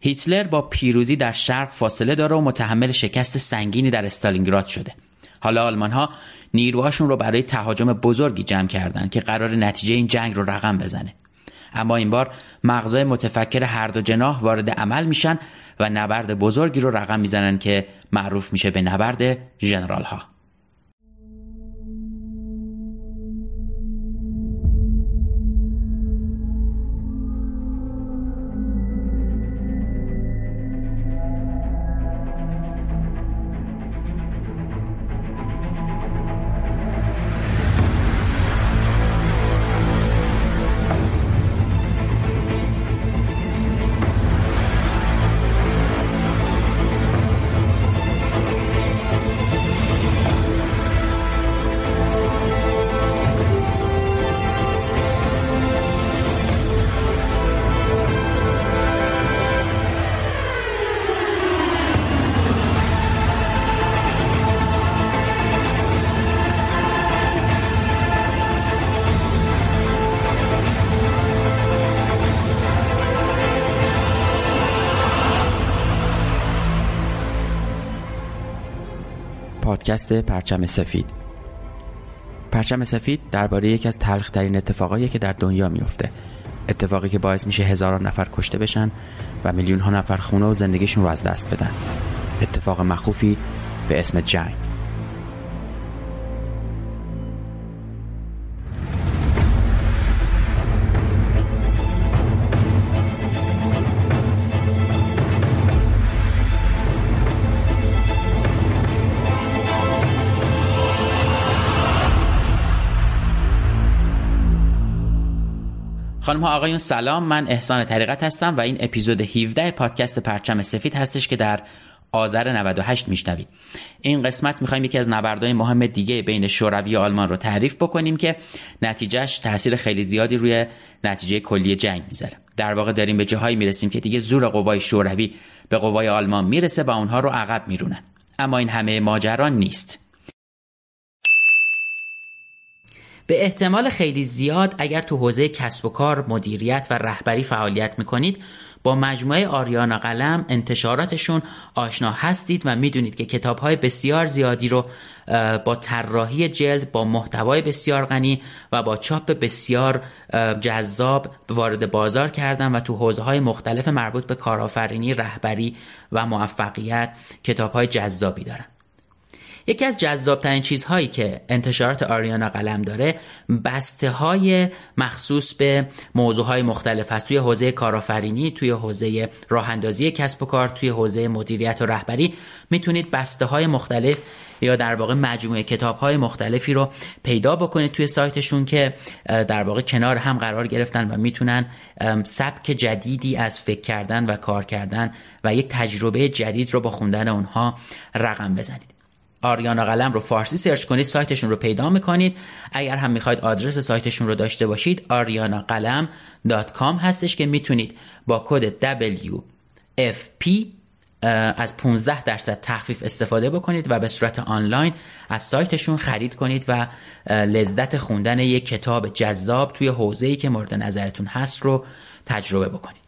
هیتلر با پیروزی در شرق فاصله داره و متحمل شکست سنگینی در استالینگراد شده. حالا آلمان ها نیروهاشون رو برای تهاجم بزرگی جمع کردن که قرار نتیجه این جنگ رو رقم بزنه. اما این بار مغزای متفکر هر دو جناح وارد عمل میشن و نبرد بزرگی رو رقم می‌زنن که معروف میشه به نبرد ژنرال ها. پادکست پرچم سفید. پرچم سفید درباره یکی از تلخترین اتفاقایی که در دنیا میفته اتفاقی که باعث میشه هزاران نفر کشته بشن و میلیون ها نفر خونه و زندگیشون رو از دست بدن. اتفاق مخوفی به اسم جنگ. خانم ها آقایون سلام. من احسان طریقت هستم و این اپیزود 17 پادکست پرچم سفید هستش که در آذر 98 میشنوید. این قسمت می‌خوایم یکی از نبردهای مهم دیگه بین شوروی و آلمان رو تعریف بکنیم که نتیجهش تاثیر خیلی زیادی روی نتیجه کلی جنگ می‌ذاره. در واقع داریم به جاهایی می‌رسیم که دیگه زور قوای شوروی به قوای آلمان می‌رسه و اونها رو عقب میرونن. اما این همه ماجرا نیست. به احتمال خیلی زیاد اگر تو حوزه کسب و کار مدیریت و رهبری فعالیت می‌کنید با مجموعه آریانا قلم انتشاراتشون آشنا هستید و می‌دونید که کتاب های بسیار زیادی رو با طراحی جلد با محتوای بسیار غنی و با چاپ بسیار جذاب وارد بازار کردن و تو حوزه های مختلف مربوط به کارآفرینی رهبری و موفقیت کتاب های جذابی دارن. یکی از جذابترین چیزهایی که انتشارات آریانا قلم داره بسته های مخصوص به موضوع های مختلف هست توی حوزه کارآفرینی توی حوزه راه اندازی کسب و کار توی حوزه مدیریت و رهبری می‌تونید بسته های مختلف یا در واقع مجموعه کتاب های مختلفی رو پیدا بکنید توی سایتشون که در واقع کنار هم قرار گرفتن و می‌تونن سبک جدیدی از فکر کردن و کار کردن و یک تجربه جدید رو با خوندن اونها رقم بزنید. آریانا قلم رو فارسی سرچ کنید سایتشون رو پیدا می‌کنید. اگر هم می‌خواید آدرس سایتشون رو داشته باشید arianaqalam.com هستش که می‌تونید با کد WFP از 15 درصد تخفیف استفاده بکنید و به صورت آنلاین از سایتشون خرید کنید و لذت خوندن یک کتاب جذاب توی حوزه‌ای که مورد نظرتون هست رو تجربه بکنید.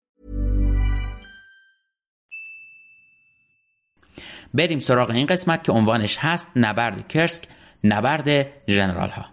بریم سراغ این قسمت که عنوانش هست نبرد کرسک نبرد ژنرال ها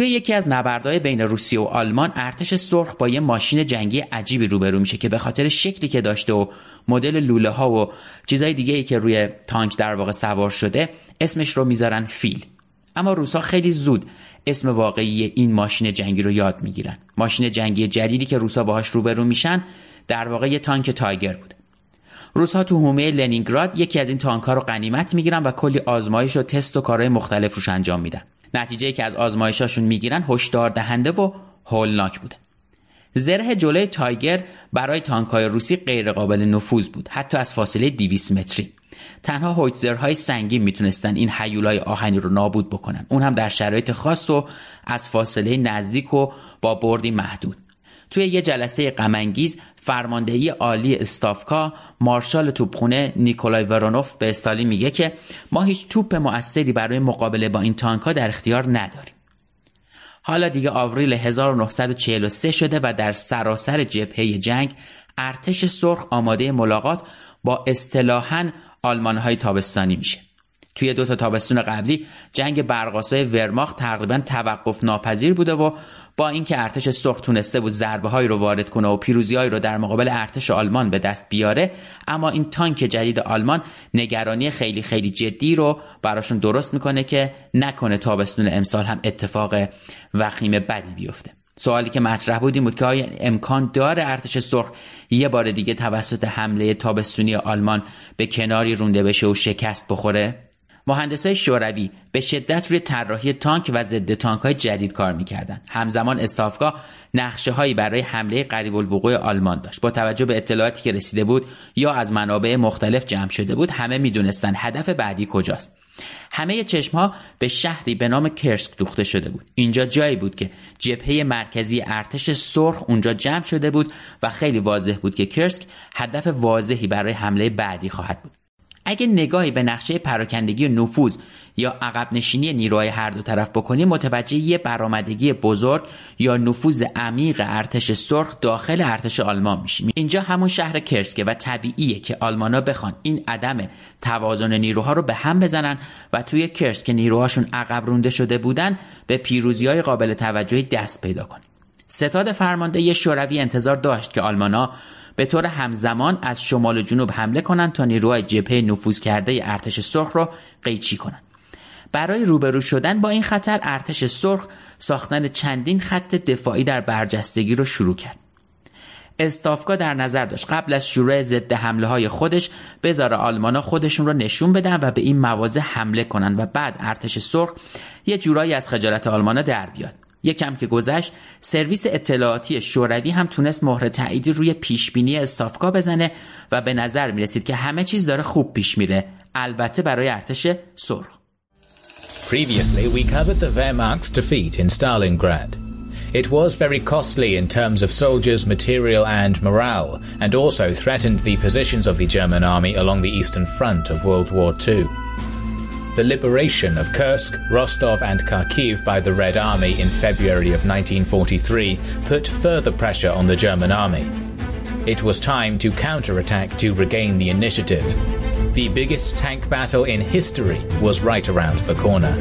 توی یکی از نبردهای بین روسیه و آلمان ارتش سرخ با یه ماشین جنگی عجیبی روبرو میشه که به خاطر شکلی که داشته و مدل لوله ها و چیزای دیگه ای که روی تانک در واقع سوار شده اسمش رو می‌ذارن فیل. اما روسا خیلی زود اسم واقعی این ماشین جنگی رو یاد می‌گیرن. ماشین جنگی جدیدی که روسا باهاش روبرو میشن در واقع یه تانک تایگر بوده. روسها تو حومه لنینگراد یکی از این تانک ها رو غنیمت می‌گیرن و کلی آزمایش و تست و کارهای مختلف روش انجام میدن. نتیجه که از آزمایشاشون می‌گیرن هشدار دهنده و هولناک بوده. زره جلوی تایگر برای تانکهای روسی غیر قابل نفوذ بود حتی از فاصله 200 متری. تنها هویتزرهای سنگین می‌تونستن این حیولای آهنی رو نابود بکنن. اون هم در شرایط خاص و از فاصله نزدیک و با بردی محدود. توی یه جلسه غمانگیز فرماندهی عالی استافکا مارشال توپخونه نیکولای ورونوف به استالین میگه که ما هیچ توپ مؤثری برای مقابله با این تانکا در اختیار نداریم. حالا دیگه آوریل 1943 شده و در سراسر جبهه جنگ ارتش سرخ آماده ملاقات با اصطلاحاً آلمانهای تابستانی میشه. توی دو تا تابستون قبلی جنگ برقاسای ورماخت تقریبا توقف ناپذیر بوده و با اینکه ارتش سرخ تونسته بود ضربه هایی رو وارد کنه و پیروزی هایی رو در مقابل ارتش آلمان به دست بیاره اما این تانک جدید آلمان نگرانی خیلی خیلی جدی رو براشون درست می‌کنه که نکنه تابستون امسال هم اتفاق وخیم بدی بیفته. سوالی که مطرح بود این بود که آیا امکان داره ارتش سرخ یه بار دیگه توسط حمله تابستونی آلمان به کناری رونده بشه و شکست بخوره؟ های شوروی به شدت روی طراحی تانک و ضد تانک های جدید کار می‌کردند. همزمان استافگاه نقشه هایی برای حمله قریب الوقوع آلمان داشت. با توجه به اطلاعاتی که رسیده بود یا از منابع مختلف جمع شده بود، همه می‌دونستند هدف بعدی کجاست. همه چشم ها به شهری به نام کرسک دوخته شده بود. اینجا جایی بود که جبهه مرکزی ارتش سرخ اونجا جمع شده بود و خیلی واضح بود که کرسک هدف واضحی برای حمله بعدی خواهد بود. اگه نگاهی به نقشه پراکندگی نفوذ یا عقب نشینی نیروهای هر دو طرف بکنیم متوجه یه برآمدگی بزرگ یا نفوذ عمیق ارتش سرخ داخل ارتش آلمان میشیم اینجا همون شهر کرسکه و طبیعیه که آلمانا بخوان این عدم توازن نیروها رو به هم بزنن و توی کرس که نیروهاشون عقب رونده شده بودن به پیروزی های قابل توجهی دست پیدا کنن. ستاد فرمانده شوروی انتظار داشت که آلمانا به طور همزمان از شمال و جنوب حمله کنند تا نیروهای جبهه نفوذ کرده ارتش سرخ را قیچی کنند. برای روبرو شدن با این خطر ارتش سرخ ساختن چندین خط دفاعی در برجستگی رو شروع کرد. استافکا در نظر داشت قبل از شروع ضد حمله های خودش بذاره آلمانا خودشون رو نشون بدن و به این مواضع حمله کنن و بعد ارتش سرخ یه جورایی از خجالت آلمانا در بیاد. یکم که گذشت سرویس اطلاعاتی شوروی هم تونست مهر تاییدی روی پیشبینی استافکا بزنه و به نظر می رسید که همه چیز داره خوب پیش میره البته برای ارتش سرخ Previously we covered the Wehrmacht's defeat in Stalingrad. It was very costly in terms of soldiers, material and morale, and also threatened the positions of the German army along the eastern front of World War II. The liberation of Kursk, Rostov, and Kharkiv by the Red Army in February of 1943 put further pressure on the German army. It was time to counterattack to regain the initiative. The biggest tank battle in history was right around the corner.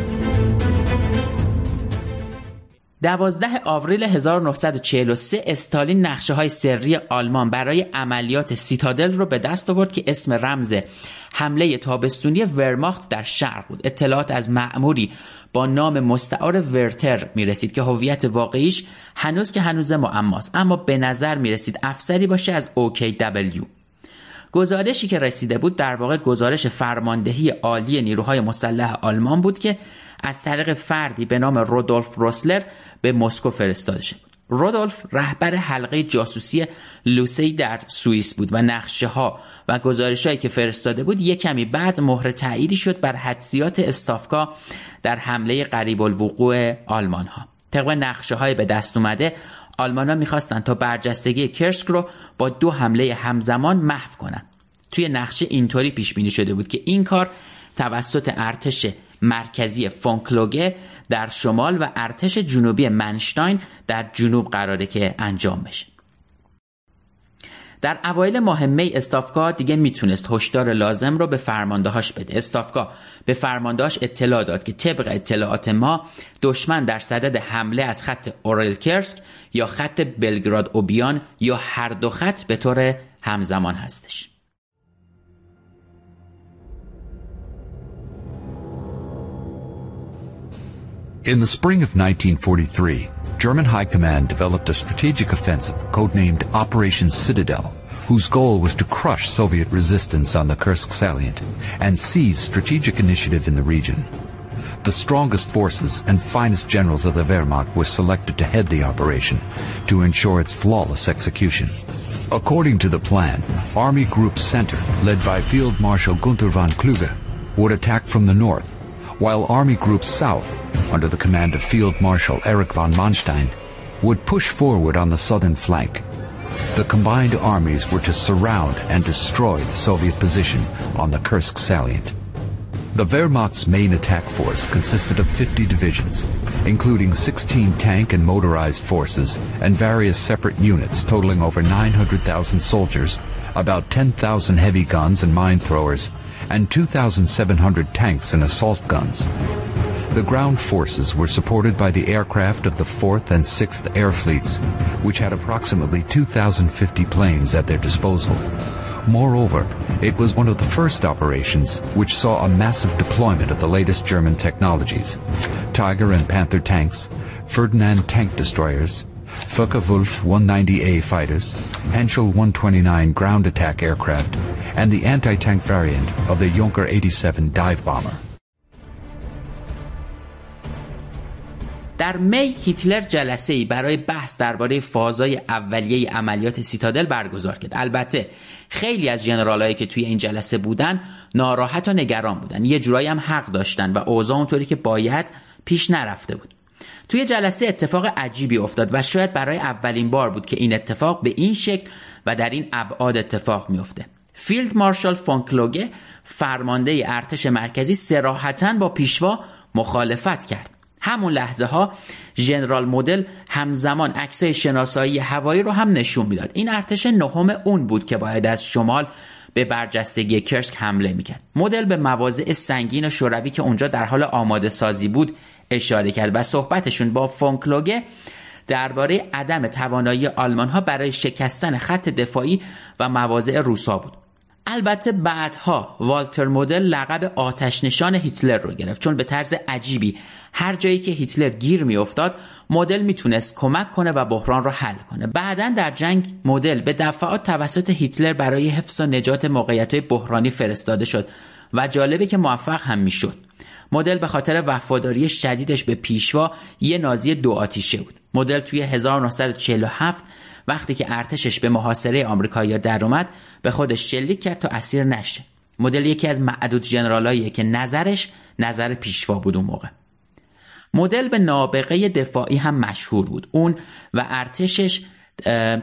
12 آوریل 1943 استالین نقشه های سری آلمان برای عملیات سیتادل رو به دست آورد که اسم رمز حمله تابستونی ورماخت در شرق بود. اطلاعات از معموری با نام مستعار ورتر می رسید که هویت واقعیش هنوز که هنوز معماست اما به نظر می رسید افسری باشه از OKW گزارشی که رسیده بود در واقع گزارش فرماندهی عالی نیروهای مسلح آلمان بود که از طریق فردی به نام رودولف روسلر به مسکو فرستاده شد. رودولف رهبر حلقه جاسوسی لوسی در سوئیس بود و نقشه ها و گزارش هایی که فرستاده بود یک کمی بعد مهر تأییدی شد بر حدسیات استافکا در حمله قریب الوقوع آلمان ها طبق نقشه های به دست اومده آلمان ها می‌خواستن تا برجستگی کرسک رو با دو حمله همزمان محو کنن توی نقشه اینطوری پیش بینی شده بود که این کار توسط ارتش مرکزی فونکلوگه در شمال و ارتش جنوبی منشتاین در جنوب قراره که انجام بشه. در اوایل ماه می استافکا دیگه می‌تونست هشدار لازم رو به فرماندهاش بده. استافکا به فرماندهاش اطلاع داد که طبق اطلاعات ما دشمن در صدد حمله از خط اورلکرسک یا خط بلگراد اوبیان یا هر دو خط به طور همزمان هستش. In the spring of 1943, German High Command developed a strategic offensive codenamed Operation Citadel, whose goal was to crush Soviet resistance on the Kursk salient and seize strategic initiative in the region. The strongest forces and finest generals of the Wehrmacht were selected to head the operation to ensure its flawless execution. According to the plan, Army Group Center, led by Field Marshal Gunther von Kluge, would attack from the north while Army Group South, under the command of Field Marshal Erich von Manstein, would push forward on the southern flank. The combined armies were to surround and destroy the Soviet position on the Kursk salient. The Wehrmacht's main attack force consisted of 50 divisions, including 16 tank and motorized forces and various separate units totaling over 900,000 soldiers, about 10,000 heavy guns and mine throwers, and 2,700 tanks and assault guns. The ground forces were supported by the aircraft of the 4th and 6th Air Fleets, which had approximately 2,050 planes at their disposal. Moreover, it was one of the first operations which saw a massive deployment of the latest German technologies. Tiger and Panther tanks, Ferdinand tank destroyers, Focke-Wulf 190A fighters, Henschel 129 ground attack aircraft, and the anti-tank variant of the Junker 87 dive bomber. در می هیتلر جلسه ای برای بحث درباره فازای اولیه عملیات سیتادل برگزار کرد. البته خیلی از جنرالایی که توی این جلسه بودن ناراحت و نگران بودن. یه جورایی هم حق داشتن و اوضاع اونطوری که باید پیش نرفته بود. توی جلسه اتفاق عجیبی افتاد و شاید برای اولین بار بود که این اتفاق به این شکل و در این ابعاد اتفاق میافته. فیلد مارشال فونکلوگه فرمانده ارتش مرکزی سراحتا با پیشوا مخالفت کرد. همون لحظه ها ژنرال مدل همزمان عکسای شناسایی هوایی رو هم نشون می‌داد. این ارتش نهم اون بود که باید از شمال به برجستگی کرسک حمله می‌کرد. مدل به مواضع سنگین شوروی که اونجا در حال آماده سازی بود اشاره کرد و صحبتشون با فونکلوگه درباره عدم توانایی آلمان ها برای شکستن خط دفاعی و مواضع روسا بود. البته بعدها والتر مدل لقب آتش نشان هیتلر رو گرفت. چون به طرز عجیبی هر جایی که هیتلر گیر میافتاد مدل می‌تونست کمک کنه و بحران رو حل کنه. بعدا در جنگ مدل به دفعات توسط هیتلر برای حفظ و نجات موقعیت بحرانی فرستاده شد و جالبه که موفق هم می‌شد. مدل به خاطر وفاداری شدیدش به پیشوا یه نازی دو آتیشه بود. مدل توی 1947 وقتی که ارتشش به محاصره آمریکایی‌ها در اومد به خودش شلیک کرد تا اسیر نشه. مدل یکی از معدود جنرالاییه که نظرش نظر پیشوا بود اون موقع. مدل به نابغه دفاعی هم مشهور بود. اون و ارتشش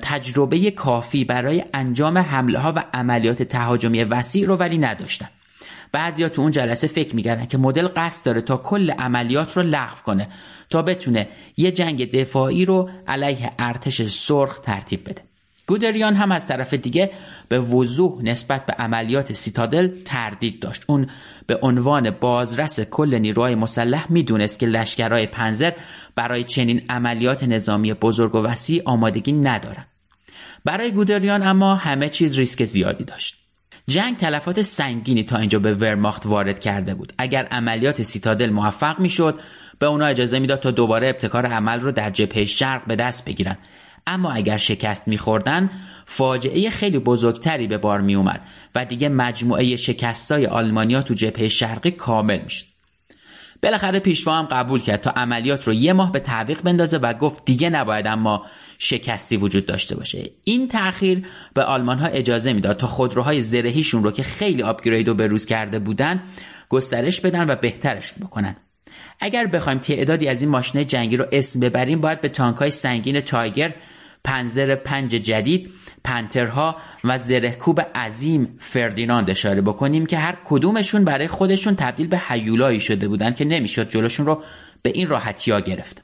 تجربه کافی برای انجام حمله ها و عملیات تهاجمی وسیع رو ولی نداشتن. بعضیا تو اون جلسه فکر می‌کردن که مدل قصد داره تا کل عملیات رو لغو کنه تا بتونه یه جنگ دفاعی رو علیه ارتش سرخ ترتیب بده. گودریان هم از طرف دیگه به وضوح نسبت به عملیات سیتادل تردید داشت. اون به عنوان بازرس کل نیروهای مسلح می‌دونست که لشکرهای پنزر برای چنین عملیات نظامی بزرگ و وسیع آمادگی ندارن. برای گودریان اما همه چیز ریسک زیادی داشت. جنگ تلفات سنگینی تا اینجا به ورماخت وارد کرده بود. اگر عملیات سیتادل موفق می‌شد به اونا اجازه می‌داد تا دوباره ابتکار عمل رو در جبهه شرق به دست بگیرن اما اگر شکست میخوردن فاجعه خیلی بزرگتری به بار میومد و دیگه مجموعه شکستای آلمانیا تو جبهه شرقی کامل می‌شد. بالاخره پیشوا هم قبول کرد تا عملیات رو یه ماه به تعویق بندازه و گفت دیگه نباید اما شکستی وجود داشته باشه. این تأخیر به آلمان ها اجازه می‌داد تا خودروهای زرهیشون رو که خیلی آپگرید و بروز کرده بودن گسترش بدن و بهترش بکنن. اگر بخوایم تعدادی از این ماشین جنگی رو اسم ببریم باید به تانک های سنگین تایگر پنزر پنج جدید پنترها و زرهکوب عظیم فردیناند اشاره بکنیم که هر کدومشون برای خودشون تبدیل به حیولایی شده بودن که نمی‌شد جلوشون رو به این راحتی ها گرفت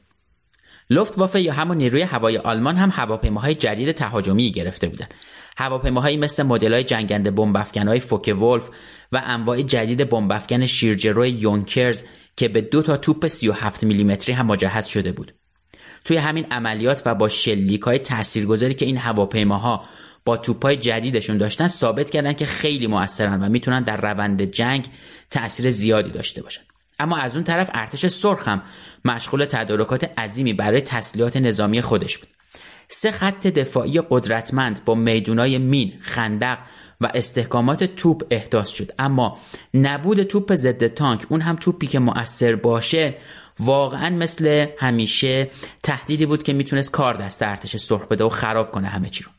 وافه یا همون نیروی هوای آلمان هم هواپیماهای جدید تهاجمی گرفته بودند. هواپیماهایی مثل مدل‌های جنگنده بمبافکن‌های فوک ولف و انواع جدید بمبافکن شیرجروی یونکرز که به دو تا توپ 37 میلیمتری هم مجهز شده بود. توی همین عملیات و با شلیک های تاثیرگذاری که این هواپیماها با توپای جدیدشون داشتن ثابت کردن که خیلی موثرن و می‌تونن در روند جنگ تاثیر زیادی داشته باشن. اما از اون طرف ارتش سرخ هم مشغول تدارکات عظیمی برای تسلیحات نظامی خودش بود. سه خط دفاعی قدرتمند با میدونای مین، خندق و استحکامات توپ احداث شد. اما نبود توپ ضد تانک اون هم توپی که مؤثر باشه واقعا مثل همیشه تهدیدی بود که می‌تونست کار دست ارتش سرخ بده و خراب کنه همه چی رو.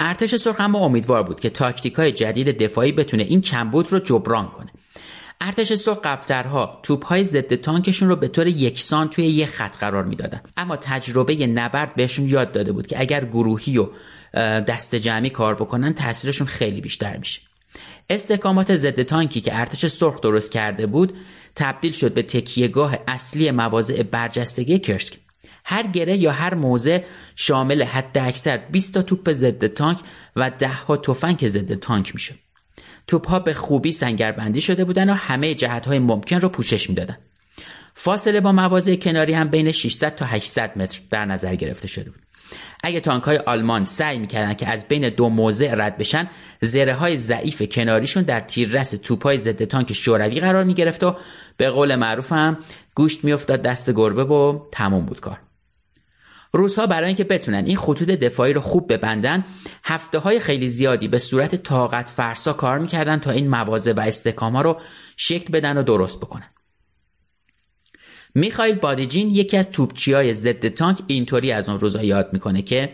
ارتش سرخ اما امیدوار بود که تاکتیک های جدید دفاعی بتونه این کمبود رو جبران کنه. ارتش سرخ قبلترها توپ های ضد تانکشون رو به طور یکسان توی یک خط قرار می‌دادن. اما تجربه نبرد بهشون یاد داده بود که اگر گروهی و دست جمعی کار بکنن تاثیرشون خیلی بیشتر میشه. استحکامات ضد تانکی که ارتش سرخ درست کرده بود تبدیل شد به تکیهگاه اصلی مواضع برجستگی کرسک هر گره یا هر موزه شامل حد اکثر 20 تا توپ ضد تانک و 10 ها تفنگ ضد تانک می‌شد. توپ ها به خوبی سنگربندی شده بودن و همه جهت های ممکن رو پوشش می‌دادن. فاصله با مواضع کناری هم بین 600 تا 800 متر در نظر گرفته شده بود. اگه تانک های آلمان سعی می‌کردن که از بین دو موضع رد بشن زره های ضعیف کناریشون در تیررس توپ های ضد تانک شوروی قرار می‌گرفت و به قول معروف هم گوشت میافتاد دست گربه و تموم بود کار. روزها برای اینکه بتونن این خطوط دفاعی رو خوب ببندن هفته های خیلی زیادی به صورت طاقت فرسا کار می‌کردن تا این مواضع و استکام ها رو شکل بدن و درست بکنن. میخایل بادیجین یکی از توپچی های ضد تانک اینطوری از اون روزا یاد می‌کنه که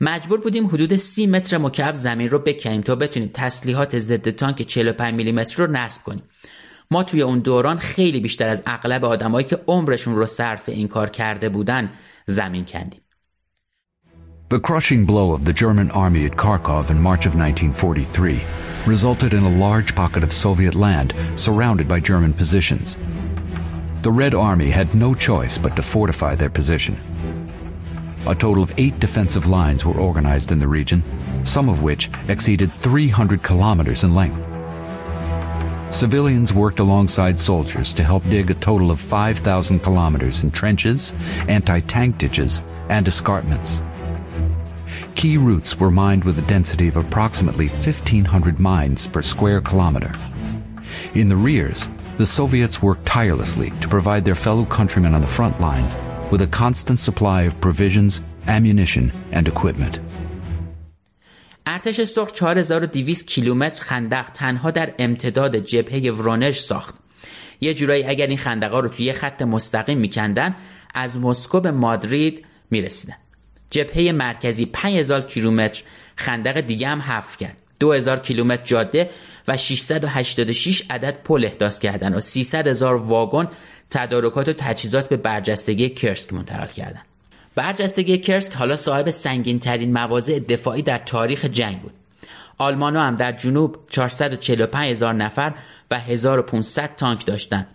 مجبور بودیم حدود سی متر مکعب زمین رو بکنیم تا بتونیم تسلیحات ضد تانک 45 میلیمتر رو نصب کنیم ما توی اون دوران خیلی بیشتر از اغلب آدمایی که عمرشون رو صرف این کار کرده بودن زمین کندیم The crushing blow of the German army at Kharkov in March of 1943 resulted in a large pocket of Soviet land surrounded by German positions. The Red Army had no choice but to fortify their position. A total of eight defensive lines were organized in the region, some of which exceeded 300 kilometers in length. Civilians worked alongside soldiers to help dig a total of 5,000 kilometers in trenches, anti-tank ditches, and escarpments. Key routes were mined with a density of approximately 1,500 mines per square kilometer. In the rears, the Soviets worked tirelessly to provide their fellow countrymen on the front lines with a constant supply of provisions, ammunition, and equipment. ارتش سرخ 4200 کیلومتر خندق تنها در امتداد جبهه ورونژ ساخت. یه جورایی اگر این خندقا رو توی یه خط مستقیم میکندن از مسکو به مادرید می‌رسیدن. جبهه مرکزی 5000 کیلومتر خندق دیگه هم حفر کرد. 2000 کیلومتر جاده و 686 عدد پل احداث کردن و 300 هزار واگن تدارکات و تجهیزات به برجستگی کرسک منتقل کردند. برجستگی کرسک حالا صاحب سنگین ترین مواضع دفاعی در تاریخ جنگ بود. آلمان هم در جنوب 445 هزار نفر و 1500 تانک داشتند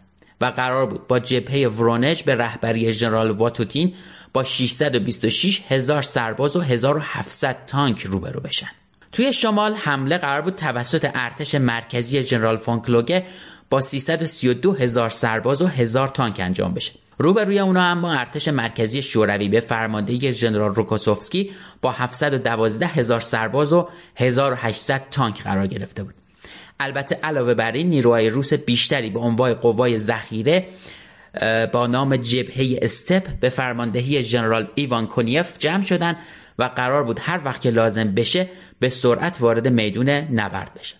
و قرار بود با جبهه ورونج به رهبری ژنرال واتوتین با 626 هزار سرباز و 1700 تانک روبرو بشن. توی شمال حمله قرار بود توسط ارتش مرکزی ژنرال فونکلوگه با 332 هزار سرباز و هزار تانک انجام بشه. روبروی اونا اما ارتش مرکزی شوروی به فرماندهی ژنرال روکوسوفسکی با 712 هزار سرباز و 1800 تانک قرار گرفته بود. البته علاوه بر این نیروهای روس بیشتری به عنوان قوای ذخیره با نام جبهه استپ به فرماندهی ژنرال ایوان کونیف جمع شدن و قرار بود هر وقت که لازم بشه به سرعت وارد میدون نبرد بشه.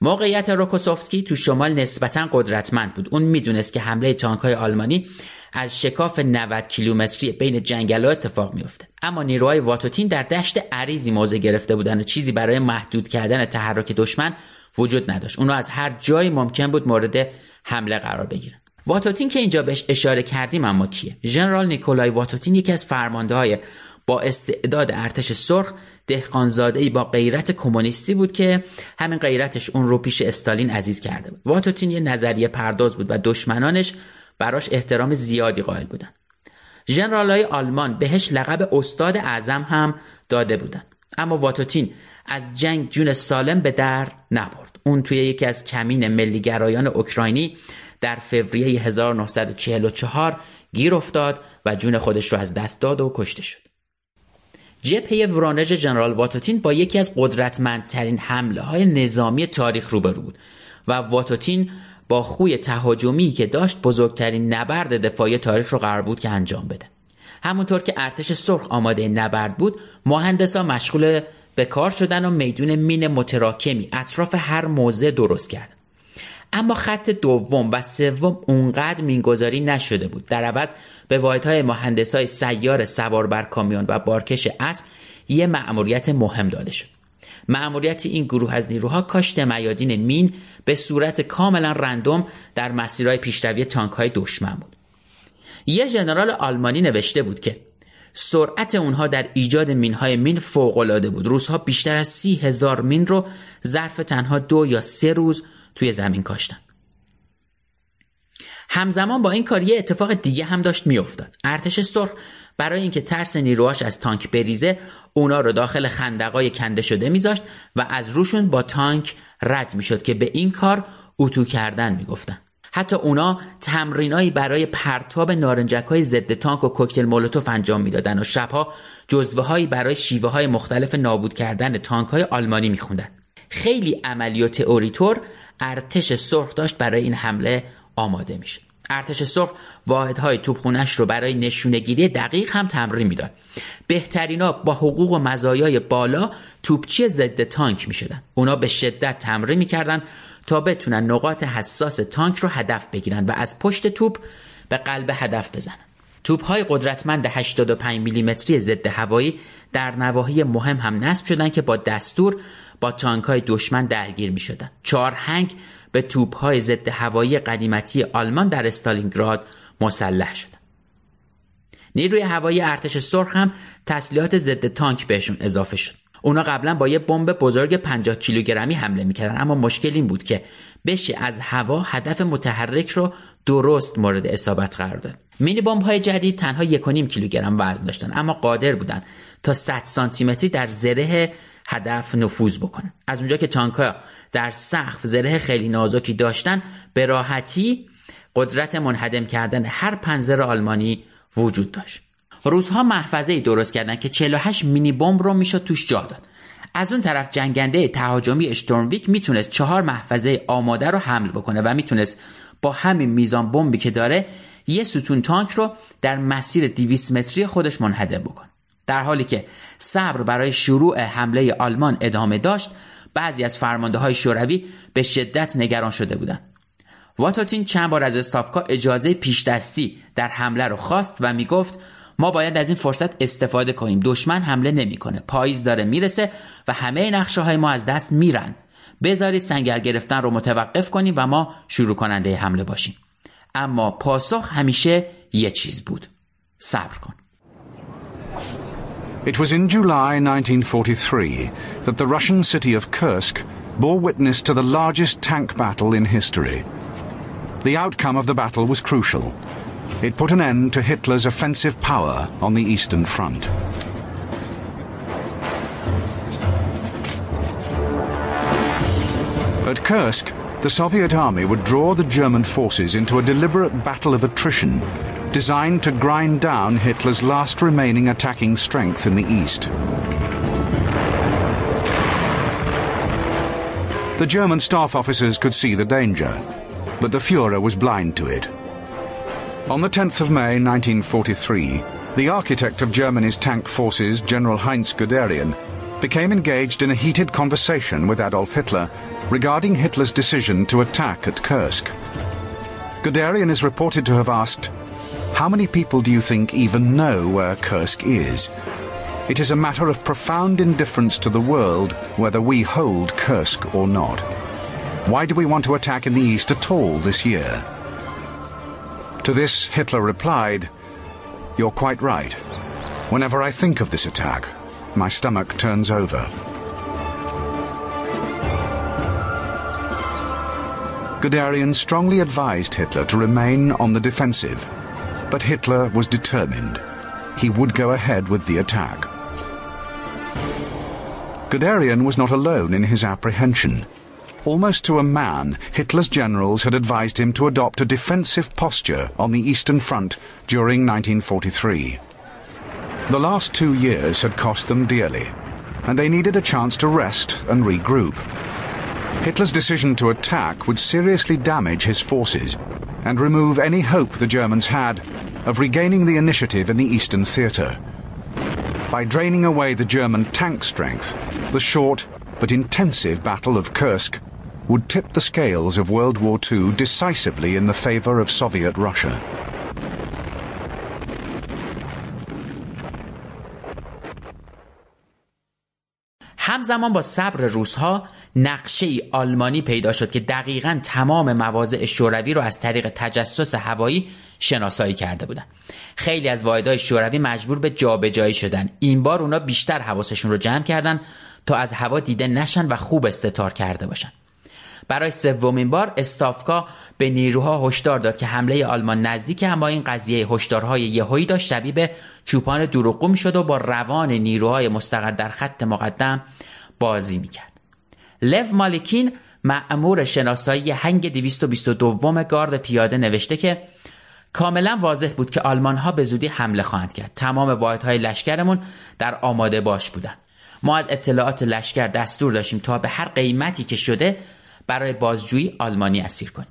موقعیت روکوسوفسکی تو شمال نسبتا قدرتمند بود. اون می‌دونست که حمله تانک های آلمانی از شکاف 90 کیلومتری بین جنگل ها اتفاق میفته اما نیروهای واتوتین در دشت عریضی موضع گرفته بودن و چیزی برای محدود کردن تحرک دشمن وجود نداشت. اونو از هر جایی ممکن بود مورد حمله قرار بگیرن. واتوتین که اینجا بهش اشاره کردیم اما کیه؟ ژنرال نیکولای واتوتین یکی از فرمانده های با استعداد ارتش سرخ دهقانزاده ای با غیرت کمونیستی بود که همین غیرتش اون رو پیش استالین عزیز کرده بود. واتوتین یه نظریه پرداز بود و دشمنانش براش احترام زیادی قائل بودن. ژنرال های آلمان بهش لقب استاد اعظم هم داده بودن. اما واتوتین از جنگ جون سالم به در نبرد. اون توی یکی از کمین ملیگرایان اوکراینی در فوریه 1944 گیر افتاد و جون خودش رو از دست داد و کشته شد. جبهه ورانج جنرال واتوتین با یکی از قدرتمندترین حمله های نظامی تاریخ روبرو بود و واتوتین با خوی تهاجمی که داشت بزرگترین نبرد دفاعی تاریخ رو قرار بود که انجام بده. همونطور که ارتش سرخ آماده نبرد بود مهندسا مشغول به کار شدن و میدون مین متراکمی اطراف هر موضع درست کرد. اما خط دوم و سوم اونقدر مینگذاری نشده بود. در عوض به واحدهای مهندسای سیار سوار بر کامیون و بارکش اسب یه مأموریت مهم داده شد. مأموریت این گروه از نیروها کاشت میادین مین به صورت کاملا رندوم در مسیرهای پیشروی تانک های دشمن بود. یه ژنرال آلمانی نوشته بود که سرعت اونها در ایجاد مینهای مین فوقالعاده بود. روزها بیشتر از سی هزار مین رو ظرف تنها دو یا سه روز توی زمین کاشتن. همزمان با این کار یه اتفاق دیگه هم داشت میافتاد. ارتش سرخ برای اینکه ترس نیروهاش از تانک بریزه اونا رو داخل خندقای کنده شده میذاشت و از روشون با تانک رد می‌شد که به این کار اتو کردن می‌گفتن. حتی اونا تمرینایی برای پرتاب نارنجک های ضد تانک و کوکتل مولوتوف انجام می‌دادن و شبها جزوه هایی برای شیوه های مختلف نابود کردن تانک های آلمانی میخوندن. خیلی عملی و تئوریتور ارتش سرخ داشت برای این حمله آماده میشه ارتش سرخ واحدهای توپخونش رو برای نشونگیری دقیق هم تمرین می‌داد. بهترینا با حقوق و مزایای بالا توپچی ضد تانک می‌شدن. اونا به شدت تمرین می‌کردن تا بتونن نقاط حساس تانک رو هدف بگیرن و از پشت توپ به قلب هدف بزنن. توپ های قدرتمند 85 میلیمتری ضد هوایی در نواحی مهم هم نصب شدن که با دستور با تانک های دشمن درگیر می شدن. چهارهنگ به توپ های ضد هوایی قدیمتی آلمان در استالینگراد مسلح شدن. نیروی هوایی ارتش سرخ هم تسلیحات ضد تانک بهشون اضافه شد. اونا قبلا با یه بمب بزرگ 50 کیلوگرمی حمله می‌کردن. اما مشکل این بود که بشه از هوا هدف متحرک رو درست مورد اصابت قرار داد. مینی بمب های جدید تنها 1.5 کیلوگرم وزن داشتن اما قادر بودن تا 100 سانتی در زره هدف نفوذ بکنن. از اونجا که تانکا در سقف زره خیلی نازکی داشتن به راحتی قدرت منهدم کردن هر پنزر آلمانی وجود داشت. روزها محفظه ای درست کردن که 48 مینی بمب رو می‌شد توش جا داد. از اون طرف جنگنده تهاجمی اشتورمویک می‌تونست چهار محفظه آماده رو حمل بکنه و می‌تونست با همین میزان بمبی که داره یه ستون تانک رو در مسیر 200 متری خودش منهدم بکنه. در حالی که صبر برای شروع حمله آلمان ادامه داشت بعضی از فرمانده های شوروی به شدت نگران شده بودند. واتوتین چند بار از استافکا اجازه پیش دستی در حمله رو خواست و می‌گفت ما باید از این فرصت استفاده کنیم. دشمن حمله نمی‌کنه. پاییز داره می‌رسه و همه نقشه های ما از دست میرن. بذارید سنگر گرفتن رو متوقف کنیم و ما شروع کننده حمله باشیم. اما پاسخ همیشه یه چیز بود. صبر کن. It was in July 1943 that the Russian city of Kursk bore witness to the largest tank battle in history. The outcome of the battle was crucial. It put an end to Hitler's offensive power on the Eastern Front. At Kursk, the Soviet army would draw the German forces into a deliberate battle of attrition designed to grind down Hitler's last remaining attacking strength in the east. The German staff officers could see the danger, but the Fuhrer was blind to it. On the 10th of May 1943, the architect of Germany's tank forces, General Heinz Guderian, became engaged in a heated conversation with Adolf Hitler regarding Hitler's decision to attack at Kursk. Guderian is reported to have asked, How many people do you think even know where Kursk is? It is a matter of profound indifference to the world whether we hold Kursk or not. Why do we want to attack in the east at all this year? To this, Hitler replied, You're quite right. Whenever I think of this attack, my stomach turns over. Guderian strongly advised Hitler to remain on the defensive, but Hitler was determined. He would go ahead with the attack. Guderian was not alone in his apprehension. Almost to a man, Hitler's generals had advised him to adopt a defensive posture on the Eastern Front during 1943. The last two years had cost them dearly, and they needed a chance to rest and regroup. Hitler's decision to attack would seriously damage his forces and remove any hope the Germans had of regaining the initiative in the Eastern Theatre. By draining away the German tank strength, the short but intensive Battle of Kursk would tip the scales of World War II decisively in the favor of Soviet Russia. همزمان با صبر روسها نقشه ای آلمانی پیدا شد که دقیقا تمام مواضع شوروی رو از طریق تجسس هوایی شناسایی کرده بودن. خیلی از واحدهای شوروی مجبور به جابجایی شدن. این بار اونا بیشتر حواسشون رو جمع کردن تا از هوا دیده نشن و خوب استتار کرده باشن. برای سومین بار استافکا به نیروها هشدار داد که حمله آلمان نزدیک اما این قضیه هشدارهای یهویی داشت. شبیه به چوپان دروغگو شد و با روان نیروهای مستقر در خط مقدم بازی می‌کرد. لو مالکین معمور شناسایی هنگ 222 گارد پیاده نوشته که کاملا واضح بود که آلمان ها به زودی حمله خواهند کرد. تمام واحدهای لشکرمون در آماده باش بودن. ما از اطلاعات لشکر دستور داشتیم تا به هر قیمتی که شده برای بازجویی آلمانی اسیر کنیم.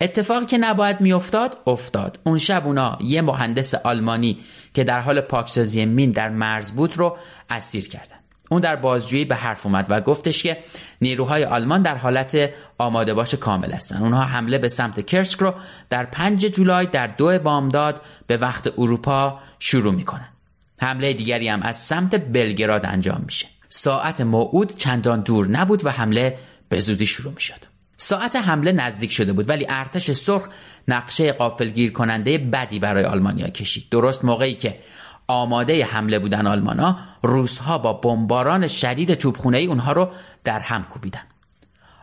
اتفاقی که نباید میافتاد افتاد. اون شب اونا یه مهندس آلمانی که در حال پاکسازی مین در مرز بود رو اسیر کردن. اون در بازجویی به حرف اومد و گفتش که نیروهای آلمان در حالت آماده باش کامل هستن. اونها حمله به سمت کرسک رو در 5 جولای در دو بامداد به وقت اروپا شروع می‌کنن. حمله دیگری هم از سمت بلگراد انجام میشه. ساعت موعود چندان دور نبود و حمله به زودی شروع می شد. ساعت حمله نزدیک شده بود ولی ارتش سرخ نقشه قافلگیر کننده بدی برای آلمانیا کشید. درست موقعی که آماده حمله بودن آلمانا روسها با بمباران شدید توپخونه ای اونها رو در هم کوبیدن.